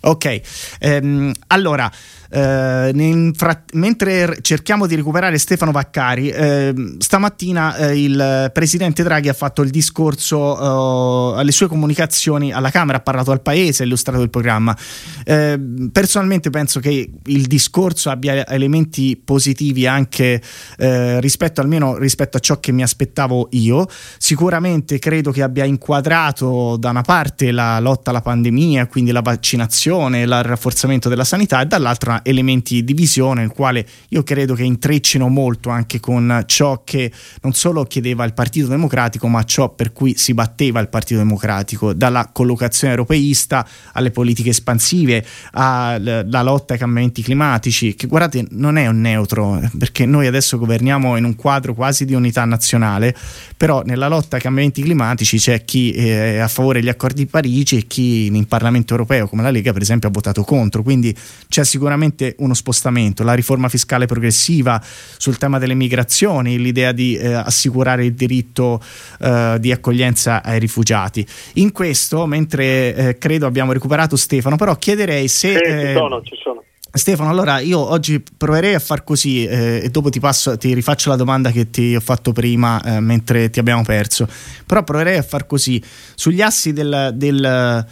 Ok, ehm, allora, eh, frat- mentre cerchiamo di recuperare Stefano Vaccari, ehm, stamattina eh, il presidente Draghi ha fatto il discorso eh, alle sue comunicazioni alla Camera, ha parlato al paese, ha illustrato il programma. Eh, personalmente penso che il discorso abbia elementi positivi anche eh, rispetto almeno rispetto a ciò che mi aspettavo io. Sicuramente credo che abbia inquadrato da una parte la lotta alla pandemia, quindi la vaccinazione, il rafforzamento della sanità e dall'altra elementi di visione, il quale io credo che intreccino molto anche con ciò che non solo chiedeva il Partito Democratico, ma ciò per cui si batteva il Partito Democratico, dalla collocazione europeista alle politiche espansive, alla lotta ai cambiamenti climatici, che guardate non è un neutro, perché noi adesso governiamo in un quadro quasi di unità nazionale, però nella lotta ai cambiamenti climatici c'è chi è a favore degli accordi di Parigi e chi in Parlamento europeo, come la Lega per esempio, ha votato contro, quindi c'è sicuramente uno spostamento, la riforma fiscale progressiva sul tema delle migrazioni, l'idea di eh, assicurare il diritto eh, di accoglienza ai rifugiati. In questo, mentre eh, credo abbiamo recuperato Stefano, però chiederei se... Sì, ci eh, sono, ci sono. Stefano, allora io oggi proverei a far così eh, e dopo ti, passo, ti rifaccio la domanda che ti ho fatto prima eh, mentre ti abbiamo perso, però proverei a far così. Sugli assi del, del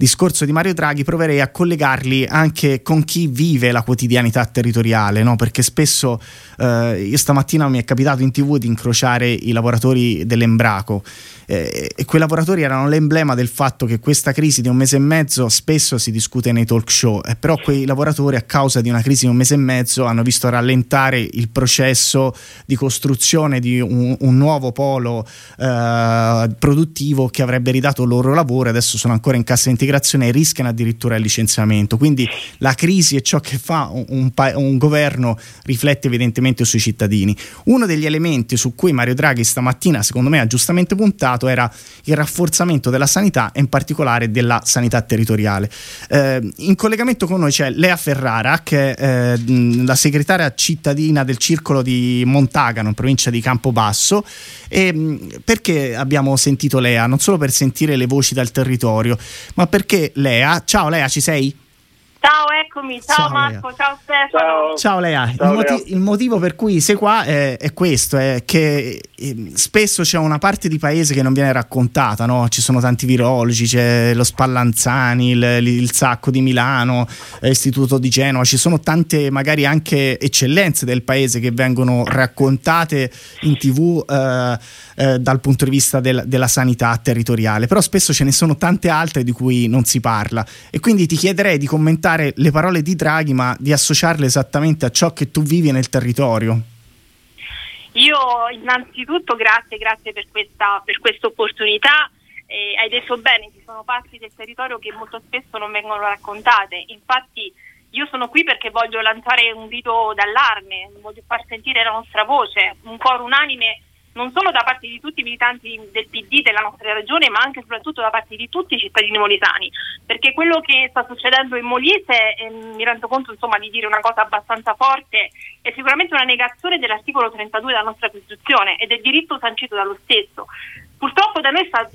discorso di Mario Draghi proverei a collegarli anche con chi vive la quotidianità territoriale, no? perché spesso eh, io stamattina mi è capitato in tv di incrociare i lavoratori dell'Embraco eh, e quei lavoratori erano l'emblema del fatto che questa crisi di un mese e mezzo spesso si discute nei talk show, eh, però quei lavoratori a causa di una crisi di un mese e mezzo hanno visto rallentare il processo di costruzione di un, un nuovo polo eh, produttivo che avrebbe ridato loro lavoro, adesso sono ancora in cassa integrazione migrazione rischiano addirittura il licenziamento. Quindi la crisi e ciò che fa un, un, un governo riflette evidentemente sui cittadini. Uno degli elementi su cui Mario Draghi stamattina, secondo me, ha giustamente puntato era il rafforzamento della sanità e in particolare della sanità territoriale. Eh, in collegamento con noi c'è Lea Ferrara, che è eh, la segretaria cittadina del circolo di Montagano, in provincia di Campobasso. E, perché abbiamo sentito Lea? Non solo per sentire le voci dal territorio, ma perché Lea, ciao Lea, ci sei? Ciao, eccomi, ciao, ciao Marco, Lea. ciao Stefano. Ciao, ciao Lea. Ciao, il, moti- Lea. il, motivo per cui sei qua è, è questo, è che eh, spesso c'è una parte di paese che non viene raccontata, no? ci sono tanti virologi, c'è lo Spallanzani, il, il Sacco di Milano, l'Istituto di Genova, ci sono tante magari anche eccellenze del paese che vengono raccontate in tv eh, eh, dal punto di vista del, della sanità territoriale, però spesso ce ne sono tante altre di cui non si parla e quindi ti chiederei di commentare ascoltare le parole di Draghi, ma di associarle esattamente a ciò che tu vivi nel territorio. Io innanzitutto grazie, grazie per questa per opportunità. Eh, hai detto bene, ci sono parti del territorio che molto spesso non vengono raccontate. Infatti io sono qui perché voglio lanciare un grido d'allarme, voglio far sentire la nostra voce, un coro unanime non solo da parte di tutti i militanti del PD della nostra regione, ma anche e soprattutto da parte di tutti i cittadini molisani, perché quello che sta succedendo in Molise, eh, mi rendo conto insomma, di dire una cosa abbastanza forte, è sicuramente una negazione dell'articolo 32 della nostra Costituzione e del diritto sancito dallo stesso. Purtroppo da noi sta,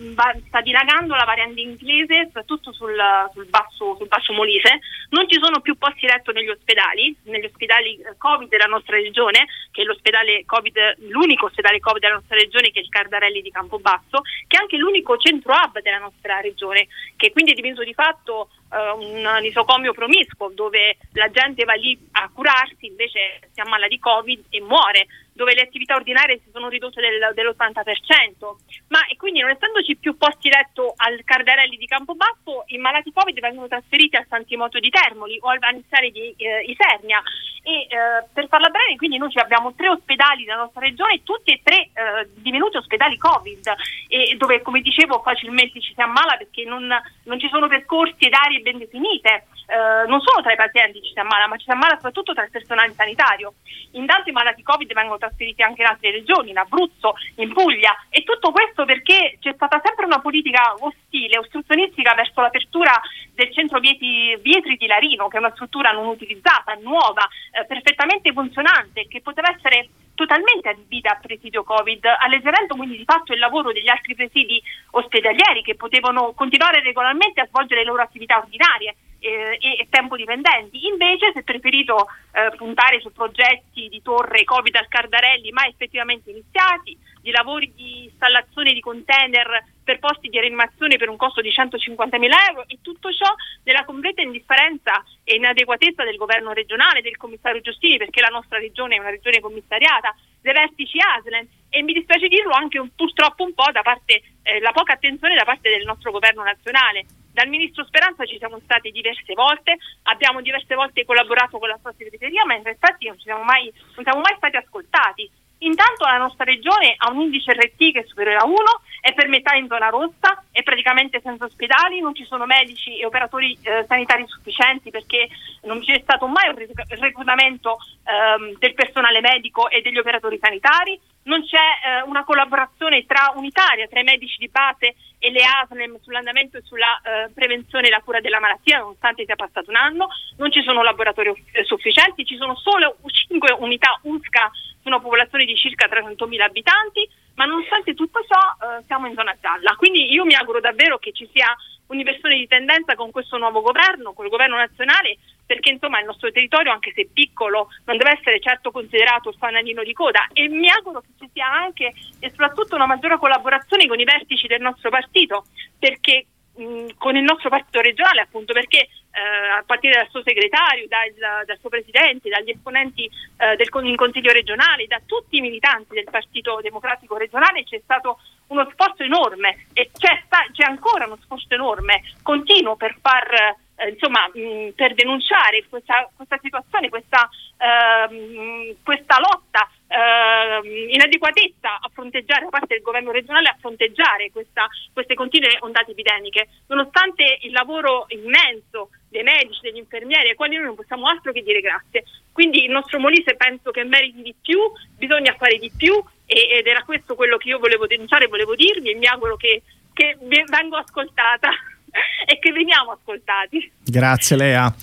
sta, dilagando la variante inglese, soprattutto sul, sul, basso, sul, basso, Molise. Non ci sono più posti letto negli ospedali, negli ospedali eh, Covid della nostra regione, che è l'ospedale COVID, l'unico ospedale Covid della nostra regione, che è il Cardarelli di Campobasso, che è anche l'unico centro hub della nostra regione, che quindi è divenuto di fatto uh, un nosocomio promiscuo, dove la gente va lì a curarsi, invece si ammala di Covid e muore dove le attività ordinarie si sono ridotte del, dell'80%, ma e quindi non essendoci più posti letto al Cardarelli di Campobasso, i malati Covid vengono trasferiti al Santimoto di Termoli o al Vanissare di eh, Isernia. E eh, per farla breve quindi noi abbiamo tre ospedali nella nostra regione, tutti e tre eh, divenuti ospedali Covid e dove come dicevo facilmente ci si ammala perché non, non ci sono percorsi ed aree ben definite eh, non solo tra i pazienti ci si ammala, ma ci si ammala soprattutto tra il personale sanitario. Intanto i malati Covid vengono trasferiti anche in altre regioni, in Abruzzo, in Puglia e tutto questo perché c'è stata sempre una politica ostile, ostruzionistica verso l'apertura del centro Vieti, Vietri di Larino, che è una struttura non utilizzata, nuova, eh, perfettamente funzionante, che poteva essere totalmente adibita a presidio Covid, alleggerendo quindi di fatto il lavoro degli altri presidi ospedalieri che potevano continuare regolarmente a svolgere le loro attività ordinarie eh, e tempo dipendenti. Invece si è preferito eh, puntare su progetti di torre Covid al Cardarelli mai effettivamente iniziati, di lavori di installazione di container per posti di rianimazione per un costo di 150 mila euro e tutto ciò nella completa indifferenza e inadeguatezza del governo regionale, del commissario Giustini, perché la nostra regione è una regione commissariata, dei vertici ASLEN e mi dispiace dirlo anche un, purtroppo un po' da parte, eh, la poca attenzione da parte del nostro governo nazionale. Dal ministro Speranza ci siamo stati diverse volte, abbiamo diverse volte collaborato con la sua segreteria, ma in effetti non, siamo mai, non siamo mai stati ascoltati. Intanto la nostra regione ha un indice RT che è superiore a 1, è per metà in zona rossa, è praticamente senza ospedali, non ci sono medici e operatori eh, sanitari sufficienti perché non c'è stato mai un reclutamento ehm, del personale medico e degli operatori sanitari, non c'è eh, una collaborazione tra unitaria tra i medici di base e le ASLEM sull'andamento e sulla eh, prevenzione e la cura della malattia, nonostante sia passato un anno, non ci sono laboratori eh, sufficienti, ci sono solo 5 unità USCA su una popolazione di circa 300.000 abitanti, ma nonostante tutto ciò eh, siamo in zona gialla. Quindi io mi auguro davvero che ci sia un'inversione di tendenza con questo nuovo governo, con il governo nazionale, perché insomma il nostro territorio, anche se piccolo, non deve essere certo considerato il fanalino di coda e mi auguro che ci sia anche e soprattutto una maggiore collaborazione con i vertici del nostro partito, perché mh, con il nostro partito regionale, appunto perché eh, a partire dal suo segretario, dal, dal suo presidente, dagli esponenti eh, del, in consiglio regionale, da tutti i militanti del Partito Democratico regionale c'è stato uno sforzo enorme e c'è, sta, c'è ancora uno sforzo enorme, continuo per far eh, insomma, per denunciare questa, questa situazione, questa, ehm, questa lotta eh, inadeguatezza a fronteggiare da parte del governo regionale a fronteggiare questa, queste continue ondate epidemiche, nonostante il lavoro immenso dei medici, degli infermieri, ai quali noi non possiamo altro che dire grazie. Quindi il nostro Molise penso che meriti di più, bisogna fare di più e, ed era questo quello che io volevo denunciare, volevo dirvi e mi auguro che, che vengo ascoltata e che veniamo ascoltati. Grazie Lea.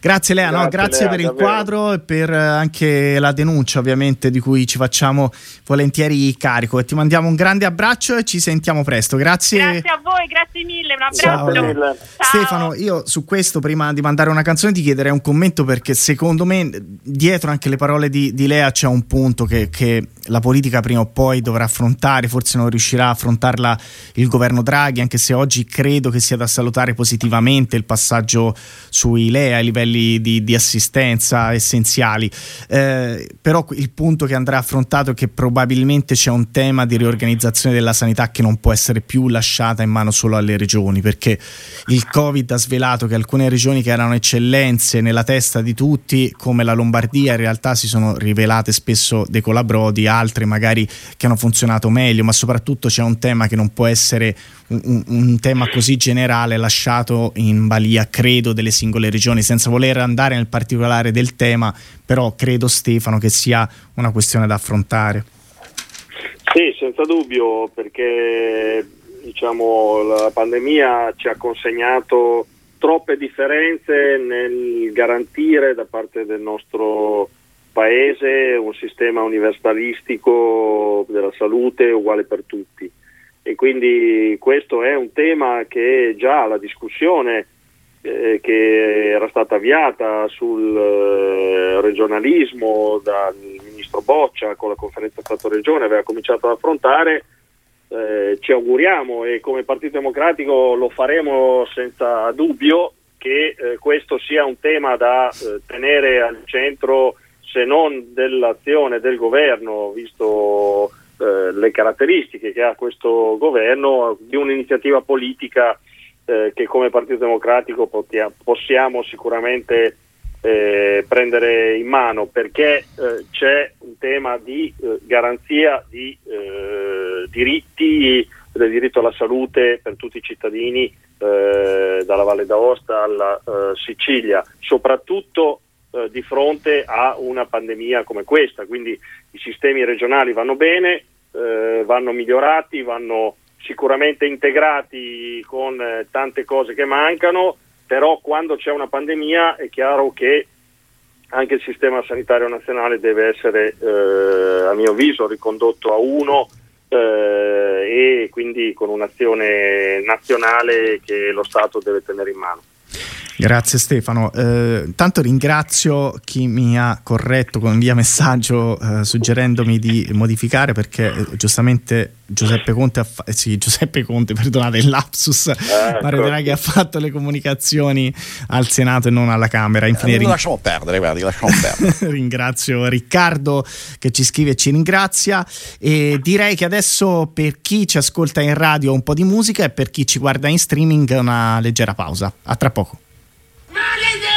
Grazie Lea, grazie, no, grazie Lea, per davvero. il quadro e per anche la denuncia ovviamente di cui ci facciamo volentieri carico e ti mandiamo un grande abbraccio e ci sentiamo presto. Grazie. Grazie a voi, grazie mille, un abbraccio. Ciao. Ciao. Stefano, io su questo prima di mandare una canzone ti chiederei un commento perché secondo me dietro anche le parole di, di Lea c'è un punto che, che la politica prima o poi dovrà affrontare, forse non riuscirà a affrontarla il governo Draghi, anche se oggi credo che sia da salutare positivamente il passaggio sui LEA ai livelli di, di assistenza essenziali. Eh, però il punto che andrà affrontato è che probabilmente c'è un tema di riorganizzazione della sanità che non può essere più lasciata in mano solo alle regioni, perché il Covid ha svelato che alcune regioni che erano eccellenze nella testa di tutti, come la Lombardia, in realtà si sono rivelate spesso dei colabrodi, altre magari che hanno funzionato meglio, ma soprattutto c'è un tema che non può essere un, un, tema così generale lasciato in balia, credo, delle singole regioni, senza voler andare nel particolare del tema, però credo Stefano che sia una questione da affrontare. Sì, senza dubbio, perché diciamo, la pandemia ci ha consegnato troppe differenze nel garantire da parte del nostro paese un sistema universalistico della salute uguale per tutti e quindi questo è un tema che già la discussione eh, che era stata avviata sul eh, regionalismo dal ministro Boccia con la conferenza Stato-Regione aveva cominciato ad affrontare eh, ci auguriamo e come Partito Democratico lo faremo senza dubbio che eh, questo sia un tema da eh, tenere al centro se non dell'azione del governo, visto eh, le caratteristiche che ha questo governo, di un'iniziativa politica eh, che come Partito Democratico possiamo sicuramente eh, prendere in mano perché eh, c'è un tema di eh, garanzia di diritti, del diritto alla salute per tutti i cittadini dalla Valle d'Aosta alla Sicilia, soprattutto di fronte a una pandemia come questa, quindi i sistemi regionali vanno bene, eh, vanno migliorati, vanno sicuramente integrati con eh, tante cose che mancano, però quando c'è una pandemia è chiaro che anche il sistema sanitario nazionale deve essere, eh, a mio avviso, ricondotto a uno eh, e quindi con un'azione nazionale che lo Stato deve tenere in mano. Grazie Stefano. Eh, tanto ringrazio chi mi ha corretto con via messaggio eh, suggerendomi di modificare perché eh, giustamente Giuseppe Conte, ha fa- eh, sì, Giuseppe Conte, perdonate il lapsus, ecco. Mario Draghi ha fatto le comunicazioni al Senato e non alla Camera. Infine, ring- lasciamo perdere, guardi, lasciamo perdere. ringrazio Riccardo che ci scrive e ci ringrazia e direi che adesso per chi ci ascolta in radio un po' di musica e per chi ci guarda in streaming una leggera pausa. A tra poco. We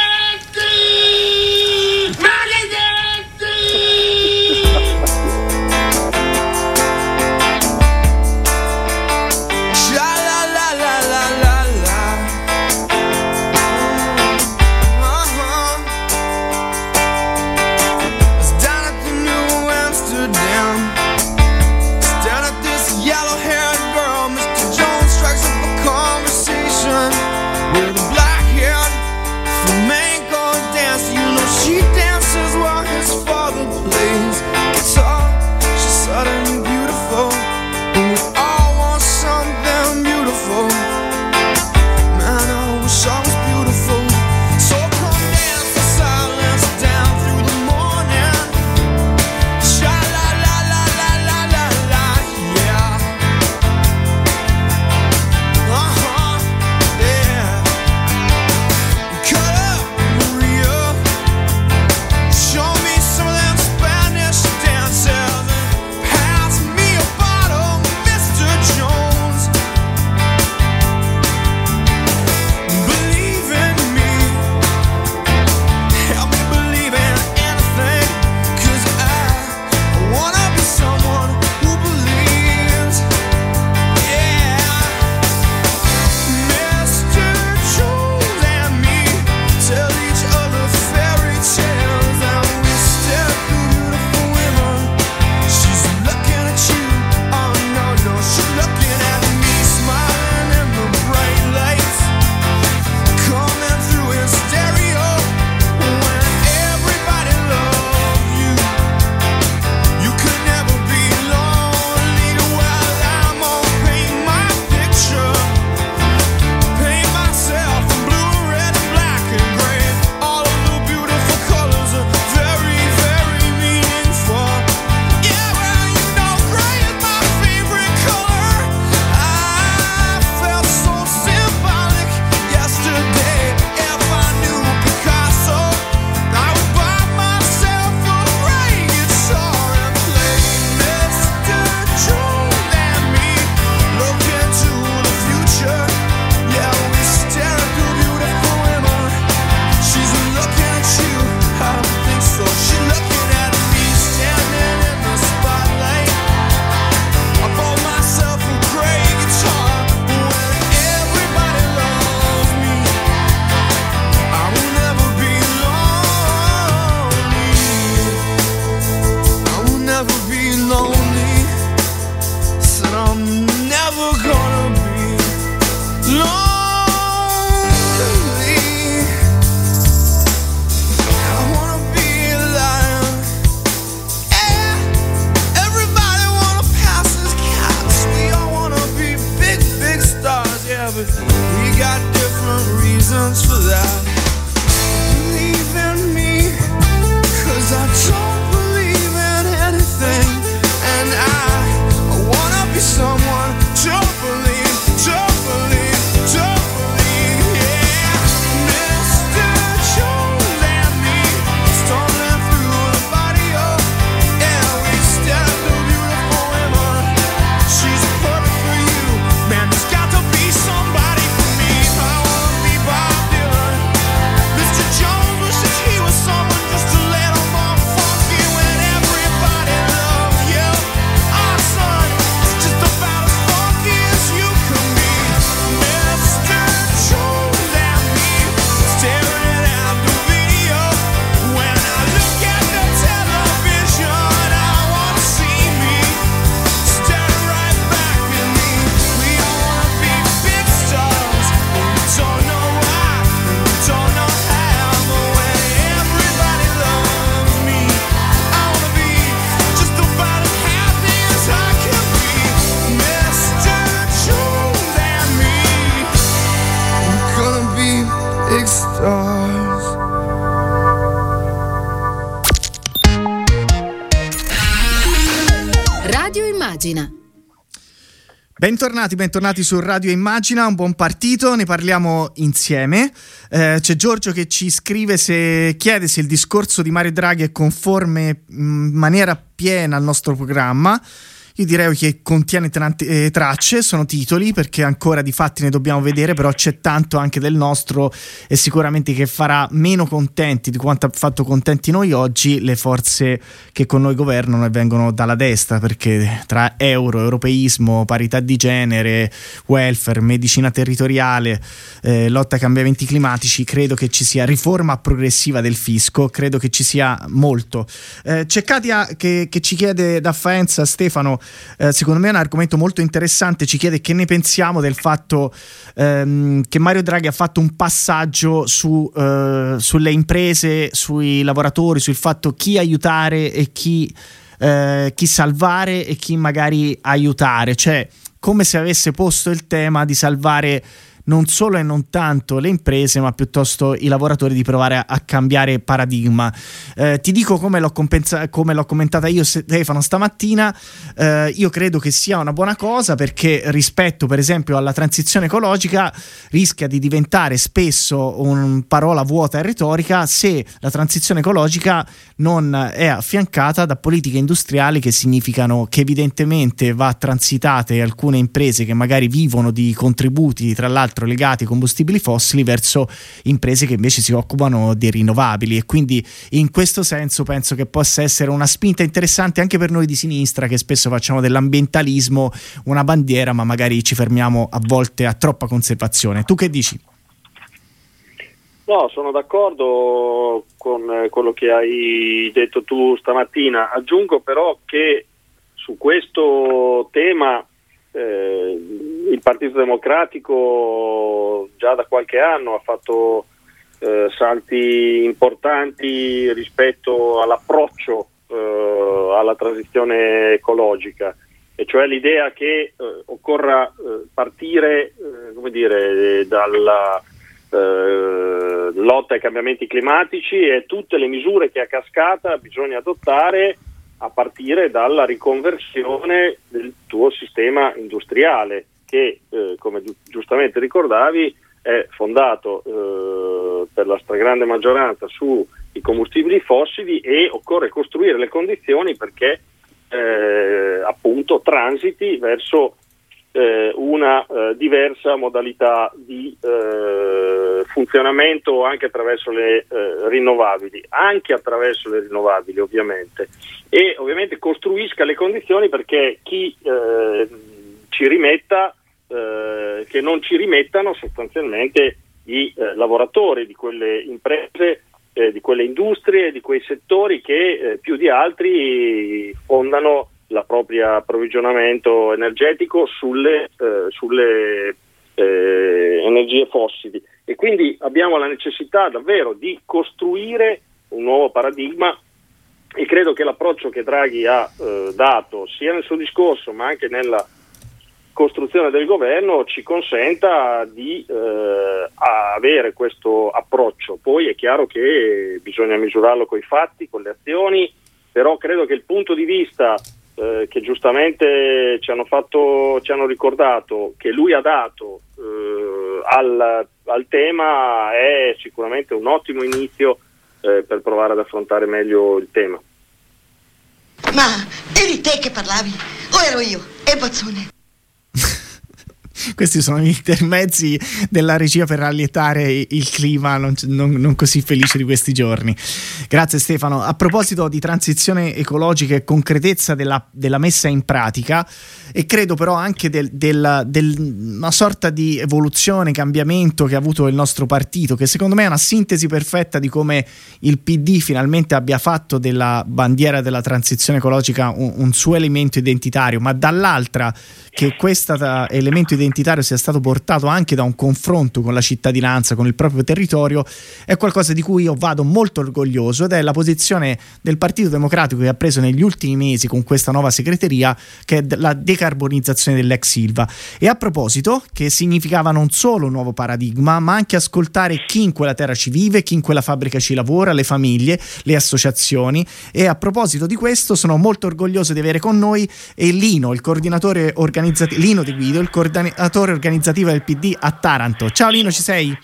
Bentornati, bentornati su Radio Immagina, un buon partito, ne parliamo insieme. Eh, c'è Giorgio che ci scrive se chiede se il discorso di Mario Draghi è conforme in maniera piena al nostro programma. Io direi che contiene tanti, eh, tracce, sono titoli perché ancora di fatti ne dobbiamo vedere, però c'è tanto anche del nostro e sicuramente che farà meno contenti di quanto ha fatto contenti noi oggi le forze che con noi governano e vengono dalla destra, perché tra euro, europeismo, parità di genere, welfare, medicina territoriale, eh, lotta ai cambiamenti climatici, credo che ci sia riforma progressiva del fisco, credo che ci sia molto. Eh, c'è Katia che, che ci chiede da Faenza, Stefano, eh, secondo me è un argomento molto interessante, ci chiede che ne pensiamo del fatto ehm, che Mario Draghi ha fatto un passaggio su, eh, sulle imprese, sui lavoratori, sul fatto chi aiutare e chi, eh, chi salvare e chi magari aiutare, cioè come se avesse posto il tema di salvare non solo e non tanto le imprese, ma piuttosto i lavoratori di provare a, a cambiare paradigma. Eh, ti dico come l'ho, compensa- come l'ho, commentata io, Stefano, stamattina. Eh, io credo che sia una buona cosa perché rispetto, per esempio, alla transizione ecologica, rischia di diventare spesso una parola vuota e retorica se la transizione ecologica non è affiancata da politiche industriali che significano che evidentemente va transitate alcune imprese che magari vivono di contributi, tra l'altro legati ai combustibili fossili verso imprese che invece si occupano di rinnovabili e quindi in questo senso penso che possa essere una spinta interessante anche per noi di sinistra che spesso facciamo dell'ambientalismo una bandiera ma magari ci fermiamo a volte a troppa conservazione. Tu che dici? No, sono d'accordo con eh, quello che hai detto tu stamattina. Aggiungo però che su questo tema eh, il Partito Democratico già da qualche anno ha fatto eh, salti importanti rispetto all'approccio eh, alla transizione ecologica, e cioè l'idea che eh, occorra eh, partire come dire, dalla eh, lotta ai cambiamenti climatici e tutte le misure che a cascata bisogna adottare a partire dalla riconversione del tuo sistema industriale che, eh, come gi- giustamente ricordavi, è fondato eh, per la stragrande maggioranza sui combustibili fossili e occorre costruire le condizioni perché eh, appunto transiti verso eh, una eh, diversa modalità di eh, funzionamento anche attraverso le eh, rinnovabili, anche attraverso le rinnovabili ovviamente, e ovviamente costruisca le condizioni perché chi eh, ci rimetta, eh, che non ci rimettano sostanzialmente i lavoratori di quelle imprese, di quelle industrie, di quei settori che più di altri fondano il proprio approvvigionamento energetico sulle, eh, sulle eh, energie fossili e quindi abbiamo la necessità davvero di costruire un nuovo paradigma e credo che l'approccio che Draghi ha eh, dato sia nel suo discorso ma anche nella costruzione del governo ci consenta di eh, avere questo approccio. Poi è chiaro che bisogna misurarlo con i fatti, con le azioni, però credo che il punto di vista eh, che giustamente ci hanno, fatto, ci hanno ricordato che lui ha dato eh, al, al tema è sicuramente un ottimo inizio eh, per provare ad affrontare meglio il tema. Ma eri te che parlavi? O ero io? E Bozzone? Questi sono gli intermezzi della regia per allietare il clima non, non, non, così felice di questi giorni. Grazie Stefano. A proposito di transizione ecologica e concretezza della, della messa in pratica, e credo però anche del, del, del, una sorta di evoluzione, cambiamento che ha avuto il nostro partito, che secondo me è una sintesi perfetta di come il PD finalmente abbia fatto della bandiera della transizione ecologica un, un suo elemento identitario, ma dall'altra che questo elemento identitario sia stato portato anche da un confronto con la cittadinanza, con il proprio territorio, è qualcosa di cui io vado molto orgoglioso ed è la posizione del Partito Democratico che ha preso negli ultimi mesi con questa nuova segreteria, che è la decarbonizzazione dell'ex Silva. E a proposito, che significava non solo un nuovo paradigma, ma anche ascoltare chi in quella terra ci vive, chi in quella fabbrica ci lavora, le famiglie, le associazioni. E a proposito di questo, sono molto orgoglioso di avere con noi Lino, il coordinatore organizzativo Lino De Guido, il coordinatore organizzativo del PD a Taranto. Ciao Lino, ci sei?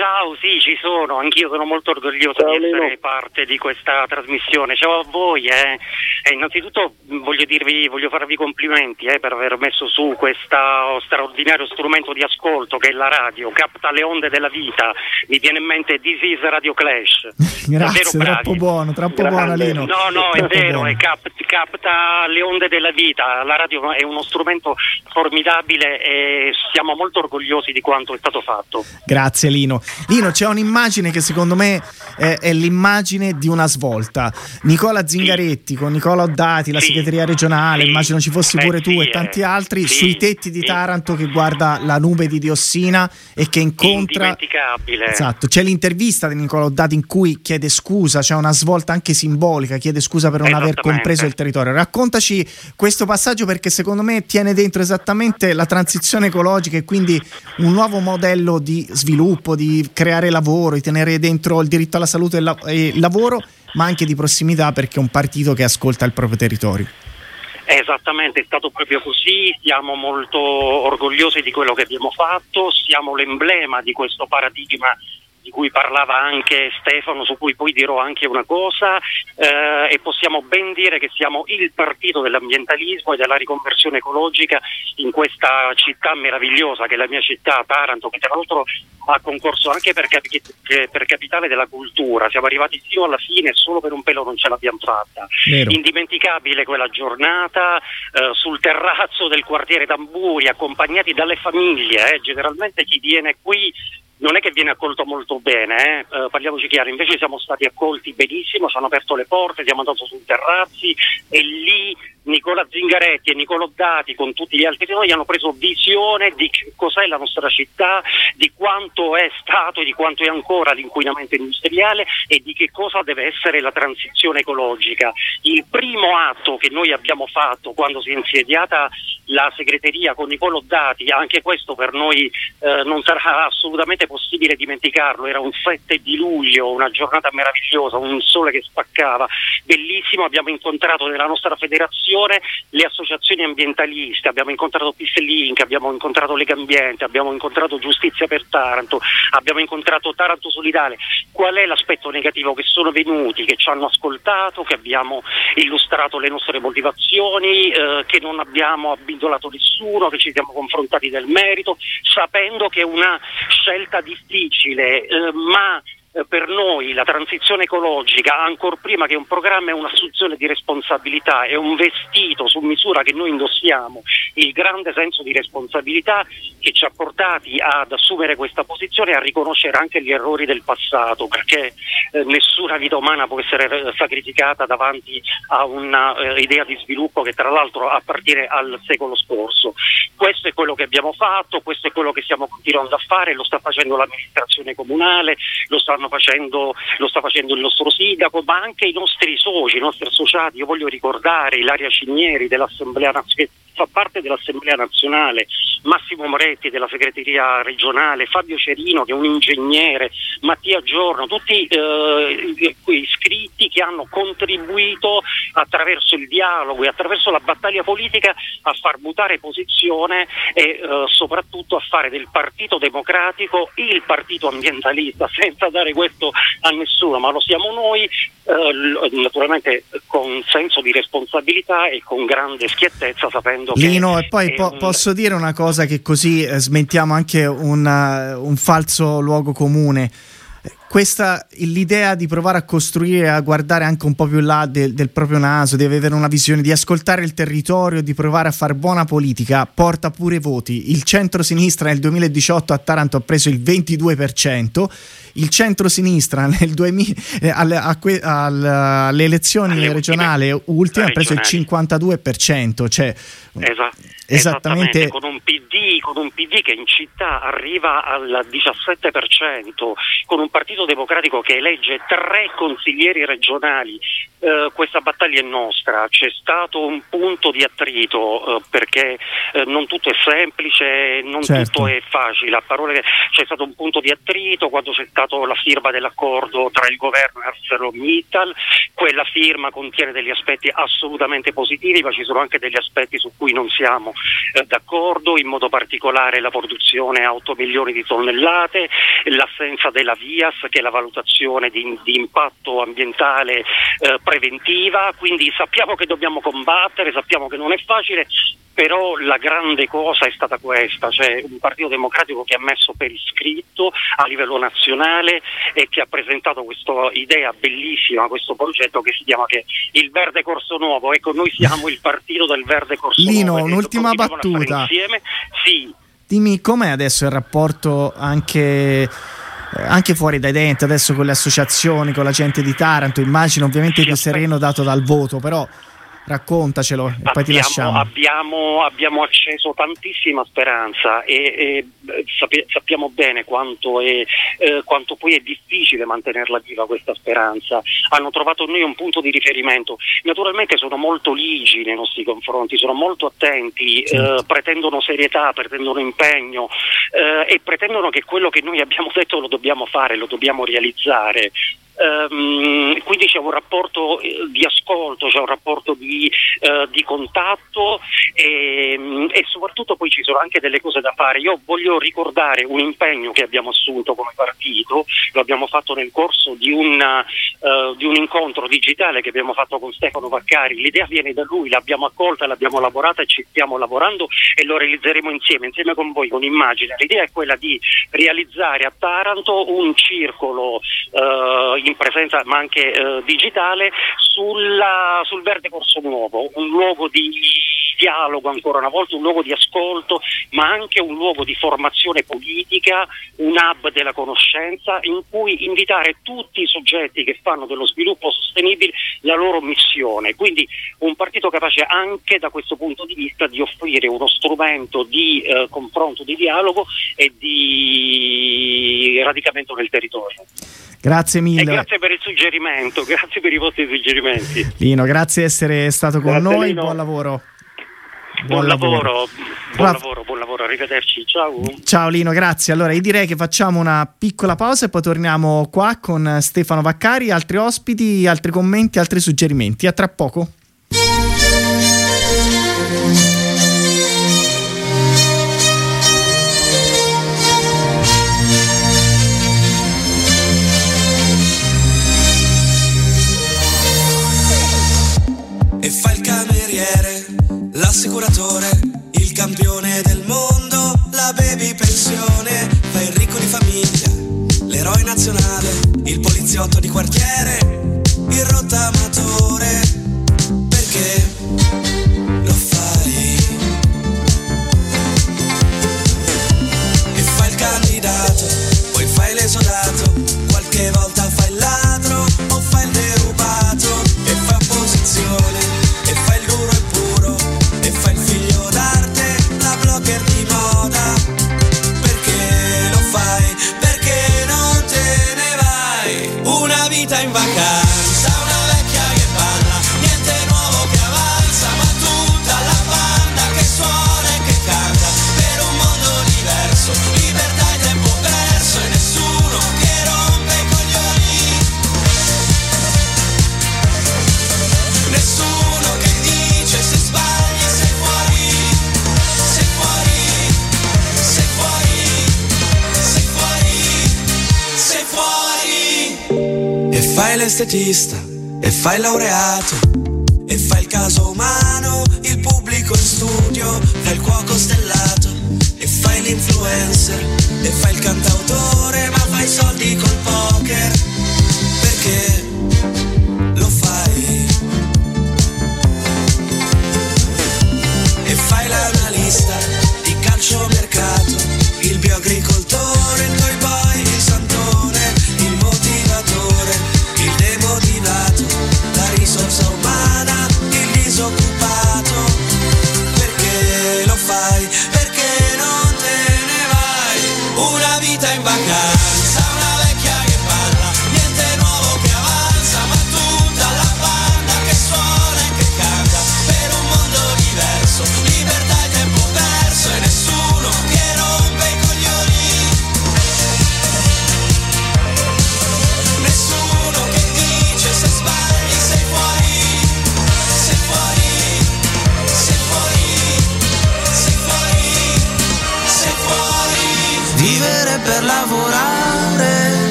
Ciao, sì, ci sono, anch'io sono molto orgoglioso Ciao, di essere Lino. parte di questa trasmissione. Ciao a voi, eh. Eh, innanzitutto voglio, dirvi, voglio farvi complimenti eh, per aver messo su questo straordinario strumento di ascolto che è la radio, capta le onde della vita, mi viene in mente This is Radio Clash. Grazie, troppo buono, troppo buono Lino. No, no, è Troppo vero, è cap- capta le onde della vita, la radio è uno strumento formidabile e siamo molto orgogliosi di quanto è stato fatto. Grazie Lino. Lino, c'è un'immagine che secondo me è, è l'immagine di una svolta. Nicola Zingaretti con Nicola Oddati, la segreteria regionale, immagino ci fossi pure tu sì, e tanti eh, altri, sì, sui tetti di sì. Taranto che guarda la nube di diossina e che incontra... Indimenticabile. Esatto, c'è l'intervista di Nicola Oddati in cui chiede scusa, c'è una svolta anche simbolica, chiede scusa per non aver compreso il territorio. Raccontaci questo passaggio perché secondo me tiene dentro esattamente la transizione ecologica e quindi un nuovo modello di sviluppo, di creare lavoro, di tenere dentro il diritto alla salute e il la- il lavoro, ma anche di prossimità perché è un partito che ascolta il proprio territorio. Esattamente, è stato proprio così, siamo molto orgogliosi di quello che abbiamo fatto, siamo l'emblema di questo paradigma di cui parlava anche Stefano, su cui poi dirò anche una cosa, eh, e possiamo ben dire che siamo il partito dell'ambientalismo e della riconversione ecologica in questa città meravigliosa che è la mia città, Taranto, che tra l'altro ha concorso anche per, capi- che- per capitale della cultura. Siamo arrivati fino alla fine e solo per un pelo non ce l'abbiamo fatta. Vero. Indimenticabile quella giornata eh, sul terrazzo del quartiere Tamburi, accompagnati dalle famiglie. eh. Generalmente chi viene qui non è che viene accolto molto bene, eh. Eh, parliamoci chiaro, invece siamo stati accolti benissimo, ci hanno aperto le porte, siamo andati sui terrazzi e lì Nicola Zingaretti e Nicola Dati con tutti gli altri di noi hanno preso visione di cos'è la nostra città, di quanto è stato e di quanto è ancora l'inquinamento industriale e di che cosa deve essere la transizione ecologica. Il primo atto che noi abbiamo fatto quando si è insediata la segreteria con Nicola Dati, anche questo per noi eh, non sarà assolutamente possibile dimenticarlo, era un 7 di luglio, una giornata meravigliosa, un sole che spaccava, bellissimo, abbiamo incontrato nella nostra federazione le associazioni ambientaliste, abbiamo incontrato Peace Link, abbiamo incontrato Lega Ambiente, abbiamo incontrato Giustizia per Taranto, abbiamo incontrato Taranto Solidale. Qual è l'aspetto negativo? Che sono venuti, che ci hanno ascoltato, che abbiamo illustrato le nostre motivazioni, eh, che non abbiamo abbindolato nessuno, che ci siamo confrontati del merito, sapendo che è una scelta difficile, eh, ma per noi la transizione ecologica, ancora prima che un programma, è un'assunzione di responsabilità, è un vestito su misura che noi indossiamo, il grande senso di responsabilità che ci ha portati ad assumere questa posizione e a riconoscere anche gli errori del passato, perché eh, nessuna vita umana può essere eh, sacrificata davanti a un'idea di sviluppo che tra l'altro appartiene al secolo scorso. Questo è quello che abbiamo fatto, questo è quello che stiamo continuando a fare, lo sta facendo l'amministrazione comunale, lo stanno facendo, lo sta facendo il nostro sindaco, ma anche i nostri soci, i nostri associati. Io voglio ricordare Ilaria Cinieri dell'Assemblea Nazionale fa parte dell'Assemblea nazionale, Massimo Moretti della segreteria regionale, Fabio Cerino che è un ingegnere, Mattia Giorno, tutti eh, quei iscritti che hanno contribuito attraverso il dialogo e attraverso la battaglia politica a far mutare posizione e eh, soprattutto a fare del Partito Democratico il partito ambientalista, senza dare questo a nessuno, ma lo siamo noi, eh, naturalmente con senso di responsabilità e con grande schiettezza, sapendo che... Lino, e poi po- un- posso dire una cosa che così eh, smentiamo anche un, eh, un falso luogo comune. Questa, l'idea di provare a costruire, a guardare anche un po' più là del, del proprio naso, di avere una visione, di ascoltare il territorio, di provare a fare buona politica, porta pure voti. Il centro-sinistra nel 2018 a Taranto ha preso il 22%, il centro-sinistra nel 2000, eh, alle, a que- al- alle elezioni regionali ultime ha preso il 52%. Cioè, Esa- Esattamente. con un, PD, con un PD che in città arriva al 17%, con un partito democratico che elegge tre consiglieri regionali. Eh, questa battaglia è nostra, c'è stato un punto di attrito eh, perché eh, non tutto è semplice, non Certo. tutto è facile. A parole c'è stato un punto di attrito quando c'è stata la firma dell'accordo tra il governo e ArcelorMittal. Quella firma contiene degli aspetti assolutamente positivi, ma ci sono anche degli aspetti su cui non siamo eh, d'accordo, in modo particolare la produzione a 8 milioni di tonnellate, l'assenza della VIAS che è la valutazione di, di impatto ambientale eh, preventiva, quindi sappiamo che dobbiamo combattere, sappiamo che non è facile, però la grande cosa è stata questa, cioè un partito democratico che ha messo per iscritto a livello nazionale e che ha presentato questa idea bellissima, questo progetto che si chiama che il Verde Corso Nuovo, ecco noi siamo il partito del Verde Corso Lino, Nuovo. e un'ultima continuiamo a fare battuta. Insieme. Sì, Dimmi com'è adesso il rapporto anche, eh, anche fuori dai denti, adesso con le associazioni, con la gente di Taranto, immagino ovviamente più sereno dato dal voto, però raccontacelo e poi ti abbiamo, lasciamo. abbiamo, abbiamo acceso tantissima speranza e, e, eh, sappiamo bene quanto, è, eh, quanto poi è difficile mantenerla viva questa speranza. Hanno trovato in noi un punto di riferimento. Naturalmente sono molto ligi nei nostri confronti, sono molto attenti, eh, pretendono serietà, pretendono impegno eh, e pretendono che quello che noi abbiamo detto lo dobbiamo fare, lo dobbiamo realizzare. Ehm, quindi c'è un rapporto eh, di ascolto, c'è un rapporto di, eh, di contatto e, e soprattutto poi ci sono anche delle cose da fare. Io voglio ricordare un impegno che abbiamo assunto come partito, lo abbiamo fatto nel corso di un, eh, di un incontro digitale che abbiamo fatto con Stefano Vaccari. L'idea viene da lui, l'abbiamo accolta, l'abbiamo lavorata e ci stiamo lavorando e lo realizzeremo insieme, insieme con voi, con Immagine. L'idea è quella di realizzare a Taranto un circolo eh, in presenza ma anche eh, digitale sulla- sul Verde Corso Nuovo, un luogo di dialogo ancora una volta, un luogo di ascolto, ma anche un luogo di formazione politica, un hub della conoscenza in cui invitare tutti i soggetti che fanno dello sviluppo sostenibile la loro missione. Quindi un partito capace anche da questo punto di vista di offrire uno strumento di eh, confronto, di dialogo e di radicamento nel territorio. Grazie E mille. grazie per il suggerimento, grazie per i vostri suggerimenti. Lino, grazie di essere stato con Grazie, noi, Lino. buon lavoro. Buon, lavoro, buon Allora- lavoro, buon lavoro, arrivederci, ciao. Ciao Lino, grazie. Allora io direi che facciamo una piccola pausa e poi torniamo qua con Stefano Vaccari, altri ospiti, altri commenti, altri suggerimenti. A tra poco. L'assicuratore, il campione del mondo, la baby pensione, fa il ricco di famiglia, l'eroe nazionale, il poliziotto di quartiere, il rottamatore, perché lo fai? E fa il candidato, poi fai l'esodato, qualche volta fai l'estetista e fai laureato e fai il caso umano, il pubblico in studio, fai il cuoco stellato e fai l'influencer e fai il cantautore, ma fai soldi col poker. Perché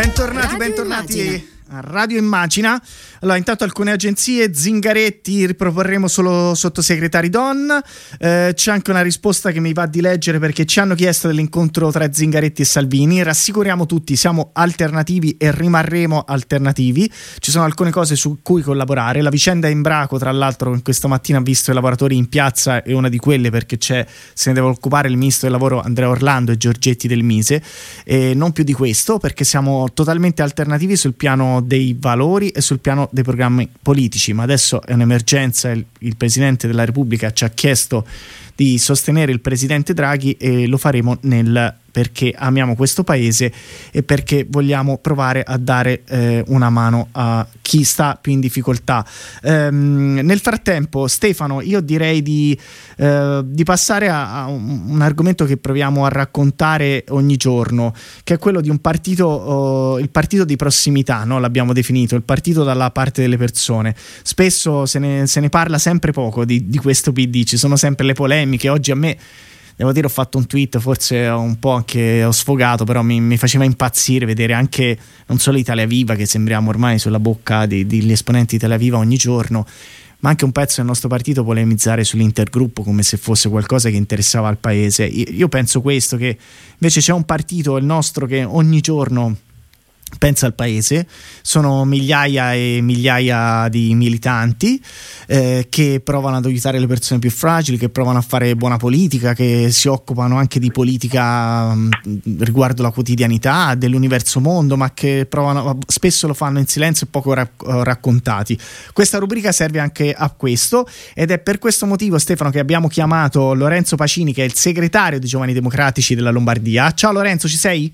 Bentornati, bentornati a Radio Immagina. Allora, intanto alcune agenzie, Zingaretti, riproporremo solo sottosegretari donna. Eh, c'è anche una risposta che mi va di leggere perché ci hanno chiesto dell'incontro tra Zingaretti e Salvini. Rassicuriamo tutti, siamo alternativi e rimarremo alternativi. Ci sono alcune cose su cui collaborare. La vicenda Imbraco, tra l'altro, questa mattina ha visto i lavoratori in piazza, è una di quelle perché c'è, se ne deve occupare il ministro del lavoro Andrea Orlando e Giorgetti del Mise. E non più di questo perché siamo totalmente alternativi sul piano dei valori e sul piano dei programmi politici, ma adesso è un'emergenza, il, il Presidente della Repubblica ci ha chiesto di sostenere il Presidente Draghi e lo faremo nel perché amiamo questo paese e perché vogliamo provare a dare eh, una mano a chi sta più in difficoltà. Ehm, nel frattempo, Stefano, io direi di, eh, di passare a, a un, argomento che proviamo a raccontare ogni giorno, che è quello di un partito, oh, il partito di prossimità, no? l'abbiamo definito, il partito dalla parte delle persone. Spesso se ne, se ne parla sempre poco di, di questo PD, ci sono sempre le polemiche. Oggi a me devo dire ho fatto un tweet forse un po' anche ho sfogato però mi, mi, faceva impazzire vedere anche non solo Italia Viva che sembriamo ormai sulla bocca degli esponenti di Italia Viva ogni giorno ma anche un pezzo del nostro partito polemizzare sull'intergruppo come se fosse qualcosa che interessava al paese. Io penso questo che invece c'è un partito il nostro che ogni giorno pensa al paese, sono migliaia e migliaia di militanti eh, che provano ad aiutare le persone più fragili, che provano a fare buona politica, che si occupano anche di politica mh, riguardo la quotidianità dell'universo mondo, ma che provano, spesso lo fanno in silenzio e poco rac- raccontati. Questa rubrica serve anche a questo ed è per questo motivo Stefano che abbiamo chiamato Lorenzo Pacini che è il segretario dei Giovani Democratici della Lombardia. Ciao Lorenzo, ci sei?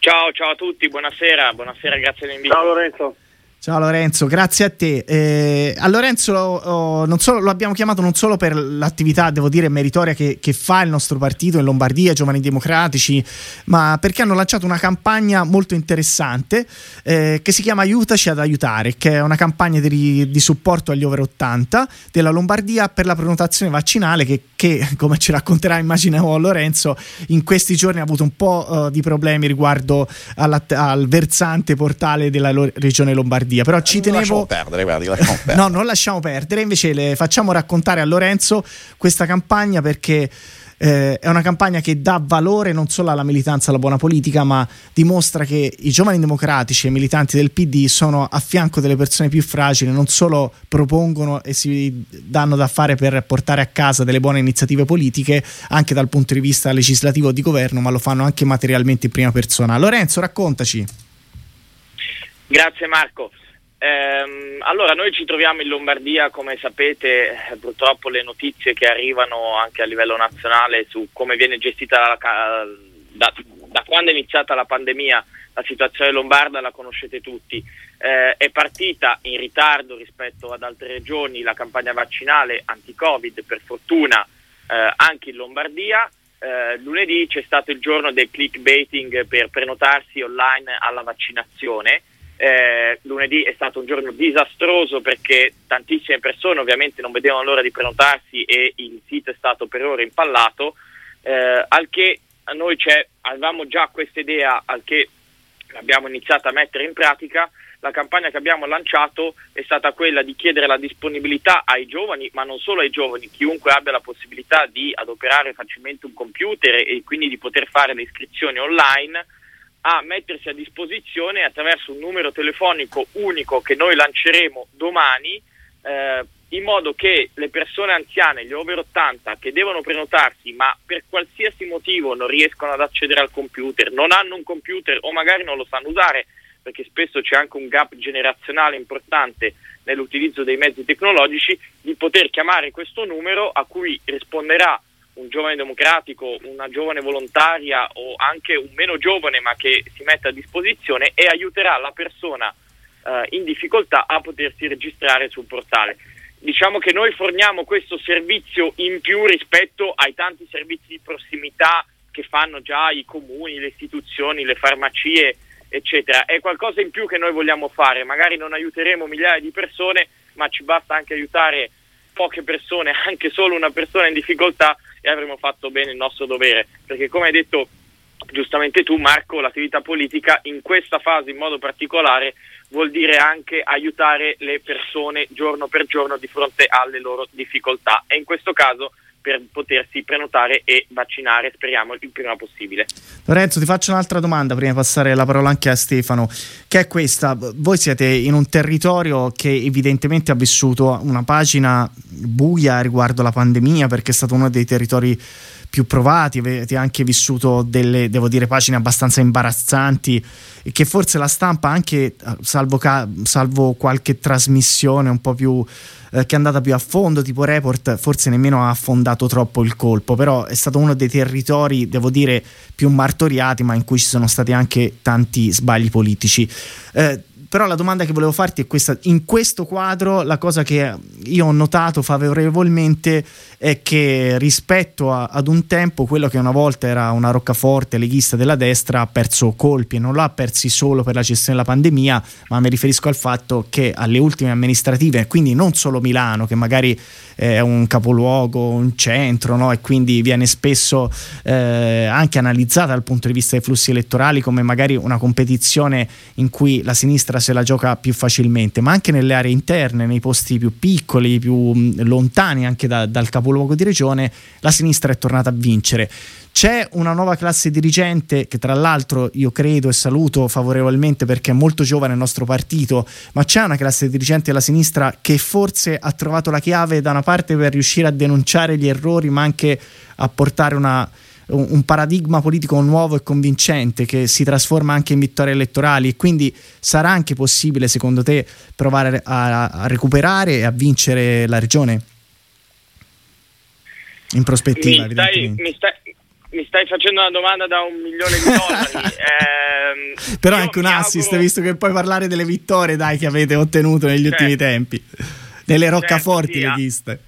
Ciao, ciao a tutti, buonasera, buonasera, grazie dell'invito. Ciao Lorenzo. Ciao Lorenzo, grazie a te. Eh, a Lorenzo oh, solo, lo abbiamo chiamato non solo per l'attività, devo dire, meritoria che, che, fa il nostro partito in Lombardia, Giovani Democratici, ma perché hanno lanciato una campagna molto interessante eh, che si chiama Aiutaci ad aiutare, che è una campagna di, di, supporto agli over 80 della Lombardia per la prenotazione vaccinale che, che come ci racconterà immagino Lorenzo, in questi giorni ha avuto un po' uh, di problemi riguardo al versante portale della lo- regione Lombardia Lombardia, però ci tenevo... Lasciamo perdere, guardi, lasciamo perdere. No, non lasciamo perdere, invece le facciamo raccontare a Lorenzo questa campagna perché eh, è una campagna che dà valore non solo alla militanza, alla buona politica, ma dimostra che i giovani democratici e i militanti del PD sono a fianco delle persone più fragili, non solo propongono e si danno da fare per portare a casa delle buone iniziative politiche, anche dal punto di vista legislativo o di governo, ma lo fanno anche materialmente in prima persona. Lorenzo, raccontaci. Grazie Marco. Ehm, allora, noi ci troviamo in Lombardia, come sapete, purtroppo le notizie che arrivano anche a livello nazionale su come viene gestita la, da, da quando è iniziata la pandemia, la situazione lombarda la conoscete tutti. Eh, è partita in ritardo rispetto ad altre regioni la campagna vaccinale anti-Covid, per fortuna eh, anche in Lombardia. Eh, lunedì c'è stato il giorno del clickbaiting per prenotarsi online alla vaccinazione. Eh, lunedì è stato un giorno disastroso perché tantissime persone ovviamente non vedevano l'ora di prenotarsi e il sito è stato per ore impallato, eh, al che noi avevamo già questa idea, al che abbiamo iniziato a mettere in pratica, la campagna che abbiamo lanciato è stata quella di chiedere la disponibilità ai giovani, ma non solo ai giovani, chiunque abbia la possibilità di adoperare facilmente un computer e quindi di poter fare le iscrizioni online, a mettersi a disposizione attraverso un numero telefonico unico che noi lanceremo domani eh, in modo che le persone anziane, gli over 80 che devono prenotarsi ma per qualsiasi motivo non riescono ad accedere al computer, non hanno un computer o magari non lo sanno usare perché spesso c'è anche un gap generazionale importante nell'utilizzo dei mezzi tecnologici, di poter chiamare questo numero a cui risponderà un giovane democratico, una giovane volontaria o anche un meno giovane ma che si mette a disposizione e aiuterà la persona eh, in difficoltà a potersi registrare sul portale. Diciamo che noi forniamo questo servizio in più rispetto ai tanti servizi di prossimità che fanno già i comuni, le istituzioni, le farmacie, eccetera. È qualcosa in più che noi vogliamo fare, magari non aiuteremo migliaia di persone, ma ci basta anche aiutare poche persone, anche solo una persona in difficoltà e avremo fatto bene il nostro dovere, perché come hai detto giustamente tu Marco, l'attività politica in questa fase in modo particolare vuol dire anche aiutare le persone giorno per giorno di fronte alle loro difficoltà. E in questo caso per potersi prenotare e vaccinare, speriamo il prima possibile. Lorenzo, ti faccio un'altra domanda prima di passare la parola anche a Stefano, che è questa. Voi siete in un territorio che evidentemente ha vissuto una pagina buia riguardo la pandemia perché è stato uno dei territori più provati, avete anche vissuto delle, devo dire, pagine abbastanza imbarazzanti e che forse la stampa anche, salvo, ca- salvo qualche trasmissione un po' più eh, che è andata più a fondo, tipo report, forse nemmeno ha affondato troppo il colpo, però è stato uno dei territori, devo dire, più martoriati, ma in cui ci sono stati anche tanti sbagli politici. Eh, però la domanda che volevo farti è questa: in questo quadro la cosa che io ho notato favorevolmente è che rispetto a, ad un tempo quello che una volta era una roccaforte leghista della destra ha perso colpi e non l'ha persi solo per la gestione della pandemia, ma mi riferisco al fatto che alle ultime amministrative, quindi non solo Milano, che magari è un capoluogo, un centro, no? e quindi viene spesso eh, anche analizzata dal punto di vista dei flussi elettorali come magari una competizione in cui la sinistra se la gioca più facilmente, ma anche nelle aree interne, nei posti più piccoli, più lontani anche da, dal capoluogo di regione, la sinistra è tornata a vincere. C'è una nuova classe dirigente che tra l'altro io credo e saluto favorevolmente perché è molto giovane il nostro partito, ma c'è una classe dirigente della sinistra che forse ha trovato la chiave da una parte per riuscire a denunciare gli errori, ma anche a portare una, un paradigma politico nuovo e convincente che si trasforma anche in vittorie elettorali e quindi sarà anche possibile secondo te provare a, a recuperare e a vincere la regione? In prospettiva, mi stai, mi, stai, mi stai, facendo una domanda da un milione di dollari. eh, Però anche un assist, auguro... visto che puoi parlare delle vittorie dai, che avete ottenuto negli certo. ultimi tempi, delle roccaforti certo, sì, leghiste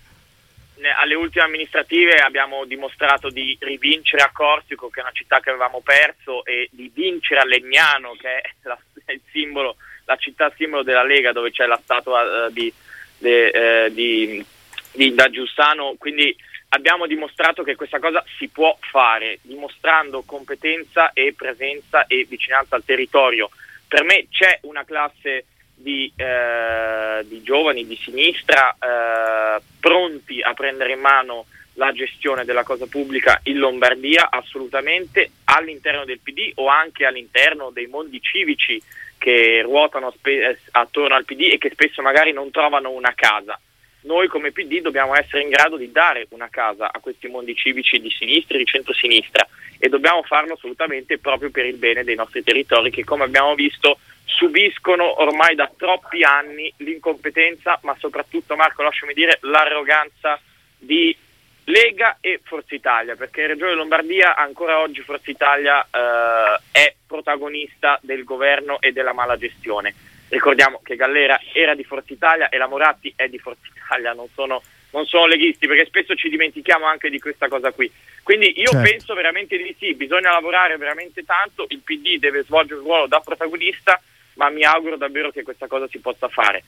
alle ultime amministrative abbiamo dimostrato di rivincere a Corsico, che è una città che avevamo perso, e di vincere a Legnano, che è, la, è simbolo, la città simbolo della Lega, dove c'è la statua uh, di, de, uh, di, di, da Giussano. Quindi abbiamo dimostrato che questa cosa si può fare, dimostrando competenza e presenza e vicinanza al territorio. Per me c'è una classe di, eh, di giovani di sinistra eh, pronti a prendere in mano la gestione della cosa pubblica in Lombardia assolutamente all'interno del PD o anche all'interno dei mondi civici che ruotano spe- eh, attorno al PD e che spesso magari non trovano una casa. Noi come PD dobbiamo essere in grado di dare una casa a questi mondi civici di sinistra e di centrosinistra e dobbiamo farlo assolutamente proprio per il bene dei nostri territori che come abbiamo visto subiscono ormai da troppi anni l'incompetenza ma soprattutto Marco lasciami dire l'arroganza di Lega e Forza Italia, perché in Regione Lombardia ancora oggi Forza Italia eh, è protagonista del governo e della mala gestione. Ricordiamo che Gallera era di Forza Italia e la Moratti è di Forza Italia, non sono, non sono leghisti, perché spesso ci dimentichiamo anche di questa cosa qui. Quindi io Certo. penso veramente di sì, bisogna lavorare veramente tanto, il PD deve svolgere un ruolo da protagonista, ma mi auguro davvero che questa cosa si possa fare.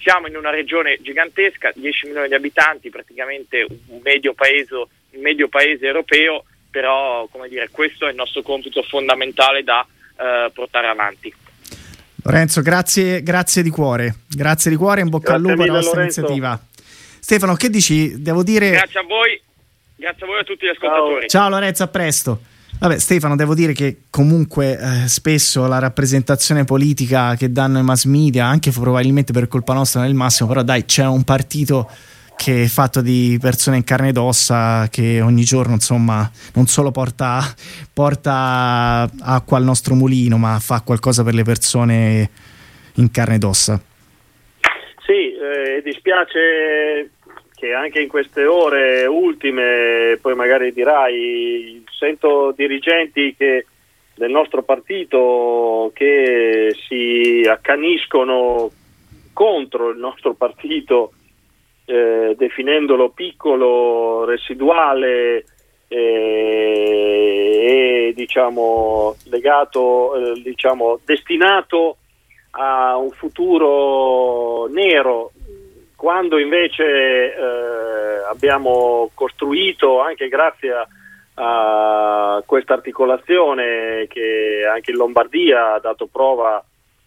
Siamo in una regione gigantesca, 10 milioni di abitanti, praticamente un medio paese, un medio paese europeo, però come dire, questo è il nostro compito fondamentale da eh, portare avanti. Lorenzo, grazie, grazie di cuore. Grazie di cuore, in bocca al Grazie lupo alla vostra Lorenzo. iniziativa. Stefano, che dici? Devo dire. Grazie a voi, grazie a voi e a tutti gli ascoltatori. Ciao Lorenzo, a presto. Vabbè, Stefano, devo dire che comunque eh, spesso la rappresentazione politica che danno i mass media, anche probabilmente per colpa nostra, non è il massimo, però dai, c'è un partito che è fatto di persone in carne ed ossa che ogni giorno, insomma, non solo porta, porta acqua al nostro mulino, ma fa qualcosa per le persone in carne ed ossa. Sì, eh, dispiace che anche in queste ore ultime, poi magari dirai, sento dirigenti che- del nostro partito che si accaniscono contro il nostro partito, eh, definendolo piccolo, residuale eh, e diciamo legato, eh, diciamo destinato a un futuro nero, quando invece eh, abbiamo costruito, anche grazie a, a questa articolazione che anche in Lombardia ha dato prova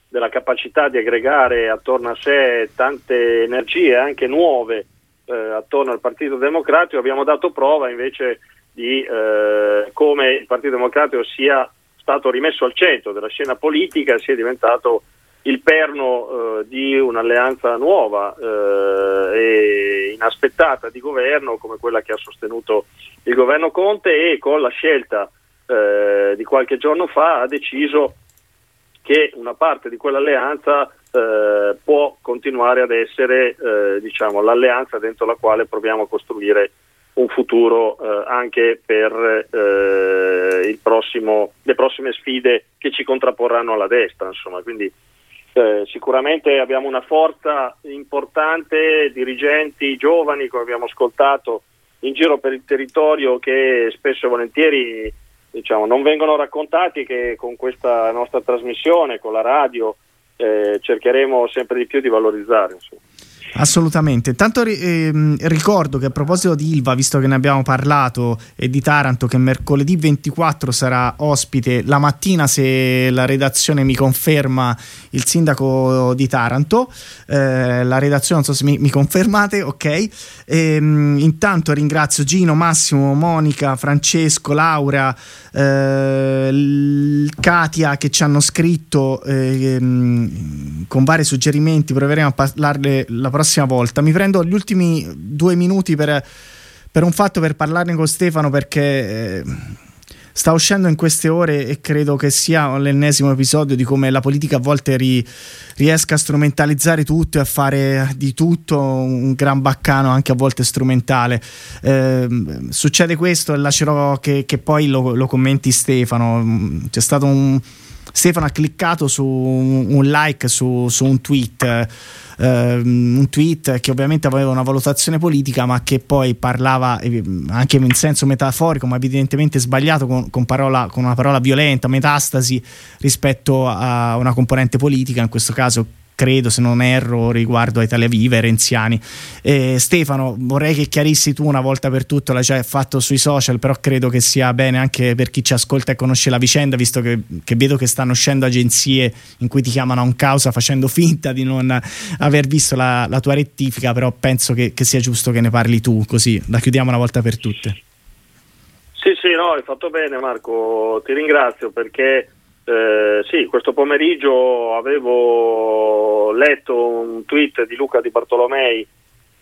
della capacità di aggregare attorno a sé tante energie, anche nuove, eh, attorno al Partito Democratico, abbiamo dato prova invece di eh, come il Partito Democratico sia stato rimesso al centro della scena politica, sia diventato il perno eh, di un'alleanza nuova eh, e inaspettata di governo come quella che ha sostenuto il governo Conte e con la scelta eh, di qualche giorno fa ha deciso che una parte di quell'alleanza eh, può continuare ad essere eh, diciamo, l'alleanza dentro la quale proviamo a costruire un futuro eh, anche per prossimo, le prossime sfide che ci contrapporranno alla destra. Insomma. Quindi eh, sicuramente abbiamo una forza importante, dirigenti giovani, come abbiamo ascoltato in giro per il territorio, che spesso e volentieri diciamo, non vengono raccontati che con questa nostra trasmissione, con la radio, eh, cercheremo sempre di più di valorizzare. insomma. Assolutamente. Intanto ri- ehm, ricordo che a proposito di Ilva, visto che ne abbiamo parlato, e di Taranto, che mercoledì 24 sarà ospite la mattina, se la redazione mi conferma, il sindaco di Taranto. Eh, la redazione, non so se mi, mi confermate, ok. Ehm, intanto ringrazio Gino, Massimo, Monica, Francesco, Laura, eh, Katia che ci hanno scritto ehm, con vari suggerimenti. Proveremo a parlarne la prossima volta. Mi prendo gli ultimi due minuti per, per un fatto per parlarne con Stefano perché eh, sta uscendo in queste ore e credo che sia l'ennesimo episodio di come la politica a volte ri- riesca a strumentalizzare tutto e a fare di tutto un gran baccano anche a volte strumentale. Ehm, succede questo e lascerò che, che poi lo, lo commenti Stefano. C'è stato un... Stefano ha cliccato su un like su, su un tweet, ehm, un tweet che ovviamente aveva una valutazione politica, ma che poi parlava eh, anche in senso metaforico, ma evidentemente sbagliato, con, con parola- con una parola violenta, metastasi rispetto a una componente politica, in questo caso credo se non erro riguardo a Italia Viva e Renziani. Eh, Stefano, vorrei che chiarissi tu una volta per tutto, l'hai già fatto sui social, però credo che sia bene anche per chi ci ascolta e conosce la vicenda, visto che, che vedo che stanno uscendo agenzie in cui ti chiamano a un causa facendo finta di non aver visto la, la tua rettifica, però penso che, che sia giusto che ne parli tu, così la chiudiamo una volta per tutte. Sì, sì, no, hai fatto bene Marco, ti ringrazio perché eh, sì, questo pomeriggio avevo letto un tweet di Luca Di Bartolomei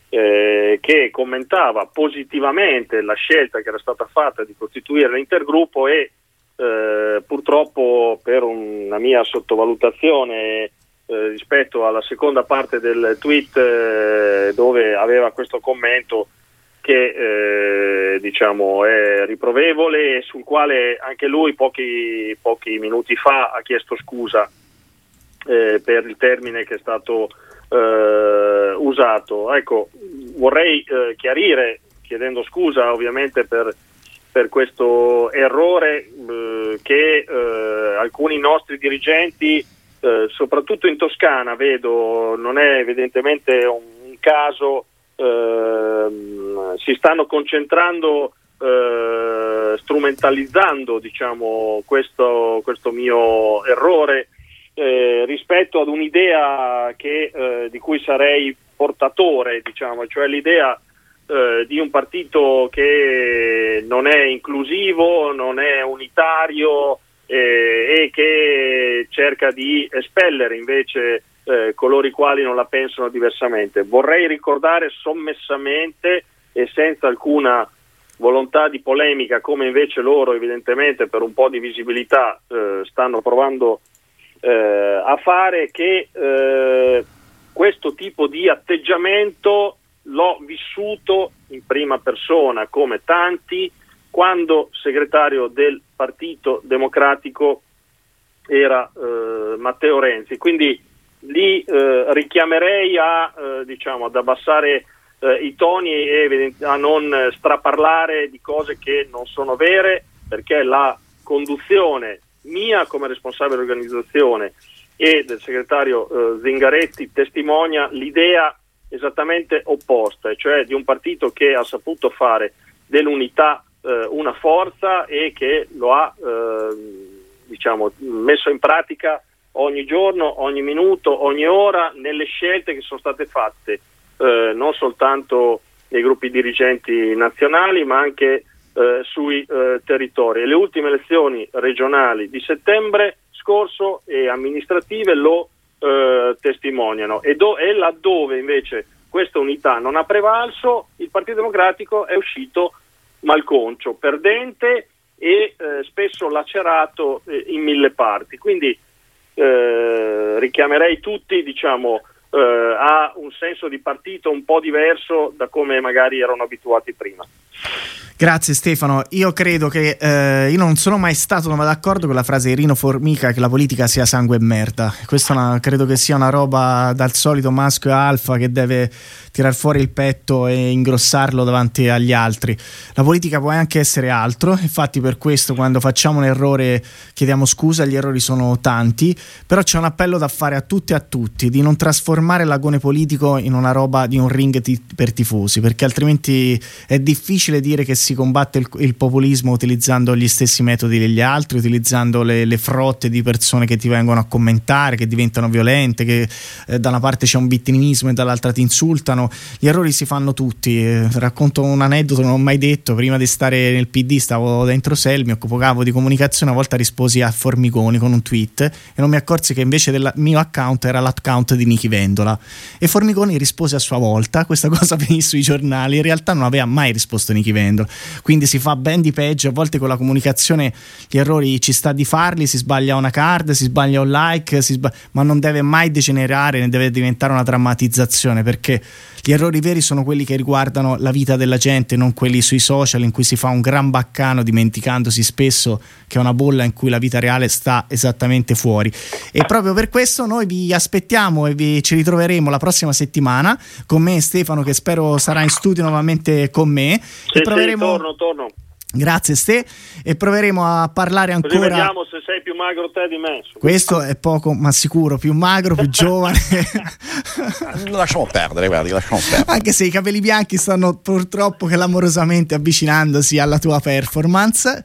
eh, che commentava positivamente la scelta che era stata fatta di costituire l'intergruppo e eh, purtroppo per una mia sottovalutazione eh, rispetto alla seconda parte del tweet eh, dove aveva questo commento che eh, diciamo è riprovevole e sul quale anche lui pochi, pochi minuti fa ha chiesto scusa eh, per il termine che è stato eh, usato. Ecco, vorrei eh, chiarire, chiedendo scusa ovviamente per, per questo errore, eh, che eh, alcuni nostri dirigenti, soprattutto in Toscana, vedo, non è evidentemente un, un caso, ehm, si stanno concentrando, eh, strumentalizzando diciamo, questo, questo, mio errore eh, rispetto ad un'idea che, eh, di cui sarei portatore, diciamo, cioè l'idea eh, di un partito che non è inclusivo, non è unitario eh, e che cerca di espellere invece eh, coloro i quali non la pensano diversamente. Vorrei ricordare sommessamente e senza alcuna volontà di polemica, come invece loro evidentemente per un po' di visibilità eh, stanno provando eh, a fare, che eh, questo tipo di atteggiamento l'ho vissuto in prima persona come tanti quando segretario del Partito Democratico era eh, Matteo Renzi. Quindi li eh, richiamerei a, eh, diciamo, ad abbassare eh, i toni e a non straparlare di cose che non sono vere, perché la conduzione mia come responsabile dell'organizzazione e del segretario eh, Zingaretti testimonia l'idea esattamente opposta, cioè di un partito che ha saputo fare dell'unità eh, una forza e che lo ha diciamo, messo in pratica ogni giorno, ogni minuto, ogni ora nelle scelte che sono state fatte eh, non soltanto nei gruppi dirigenti nazionali ma anche eh, sui eh, territori. Le ultime elezioni regionali di settembre scorso e amministrative lo eh, testimoniano e, do- e laddove invece questa unità non ha prevalso il Partito Democratico è uscito malconcio, perdente e eh, spesso lacerato eh, in mille parti. Quindi eh, richiamerei tutti diciamo, eh, a un senso di partito un po' diverso da come magari erano abituati prima. Grazie Stefano, io credo che eh, io non sono mai stato d'accordo con la frase di Rino Formica che la politica sia sangue e merda. Questa una, credo che sia una roba dal solito maschio alfa che deve tirar fuori il petto e ingrossarlo davanti agli altri. La politica può anche essere altro, infatti per questo quando facciamo un errore chiediamo scusa, gli errori sono tanti, però c'è un appello da fare a tutti e a tutti di non trasformare l'agone politico in una roba di un ring t- per tifosi, perché altrimenti è difficile dire che si combatte il, il, populismo utilizzando gli stessi metodi degli altri, utilizzando le, le, frotte di persone che ti vengono a commentare, che diventano violente, che eh, da una parte c'è un vittimismo e dall'altra ti insultano. Gli errori si fanno tutti. Eh, racconto un aneddoto, non ho mai detto, prima di stare nel PD stavo dentro Sel, mi occupavo di comunicazione, una volta risposi a Formigoni con un tweet e non mi accorsi che invece del mio account era l'account di Nichi Vendola. E Formigoni rispose a sua volta, questa cosa finì sui giornali, in realtà non aveva mai risposto Nichi Vendola quindi si fa ben di peggio, a volte con la comunicazione gli errori ci sta di farli, si sbaglia una card, si sbaglia un like, sbaglia, ma non deve mai degenerare, ne deve diventare una drammatizzazione perché gli errori veri sono quelli che riguardano la vita della gente, non quelli sui social in cui si fa un gran baccano dimenticandosi spesso che è una bolla in cui la vita reale sta esattamente fuori. E proprio per questo noi vi aspettiamo e vi, ci ritroveremo la prossima settimana con me e Stefano che spero sarà in studio nuovamente con me sì, e proveremo... Sì, torno, torno Grazie Ste e proveremo a parlare Così ancora. vediamo se sei più magro te di me. Questo è poco ma sicuro, più magro, più giovane. Lasciamo perdere, guardi, lasciamo perdere. Anche se i capelli bianchi stanno purtroppo clamorosamente avvicinandosi alla tua performance.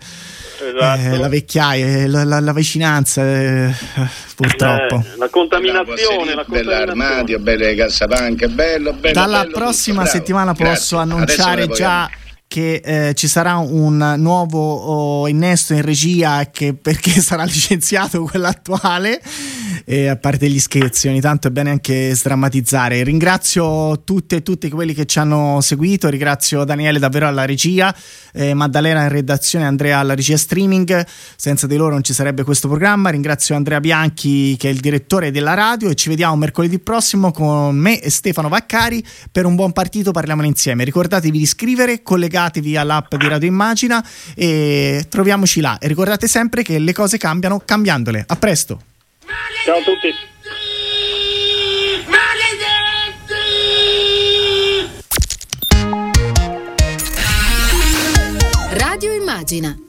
Esatto. Eh, la vecchiaia, eh, la, la- la vicinanza, eh, purtroppo. Eh, la contaminazione, la Bell'armadio, belle cassapanche, bello, bello. Dalla bello prossima tutto, settimana Grazie. posso Adesso annunciare già che eh, ci sarà un nuovo oh, innesto in regia che- perché sarà licenziato quello attuale e a parte gli scherzi ogni tanto è bene anche sdrammatizzare. Ringrazio tutte e tutti quelli che ci hanno seguito. Ringrazio Daniele davvero alla regia eh, Maddalena in redazione Andrea alla regia streaming. Senza di loro non ci sarebbe questo programma. Ringrazio Andrea Bianchi che è il direttore della radio. E ci vediamo mercoledì prossimo con me e Stefano Vaccari. Per un buon partito parliamone insieme. Ricordatevi di iscrivere collegatevi all'app di Radio Immagina e troviamoci là. E ricordate sempre che le cose cambiano cambiandole. A presto. Ciao a tutti. Radio Immagina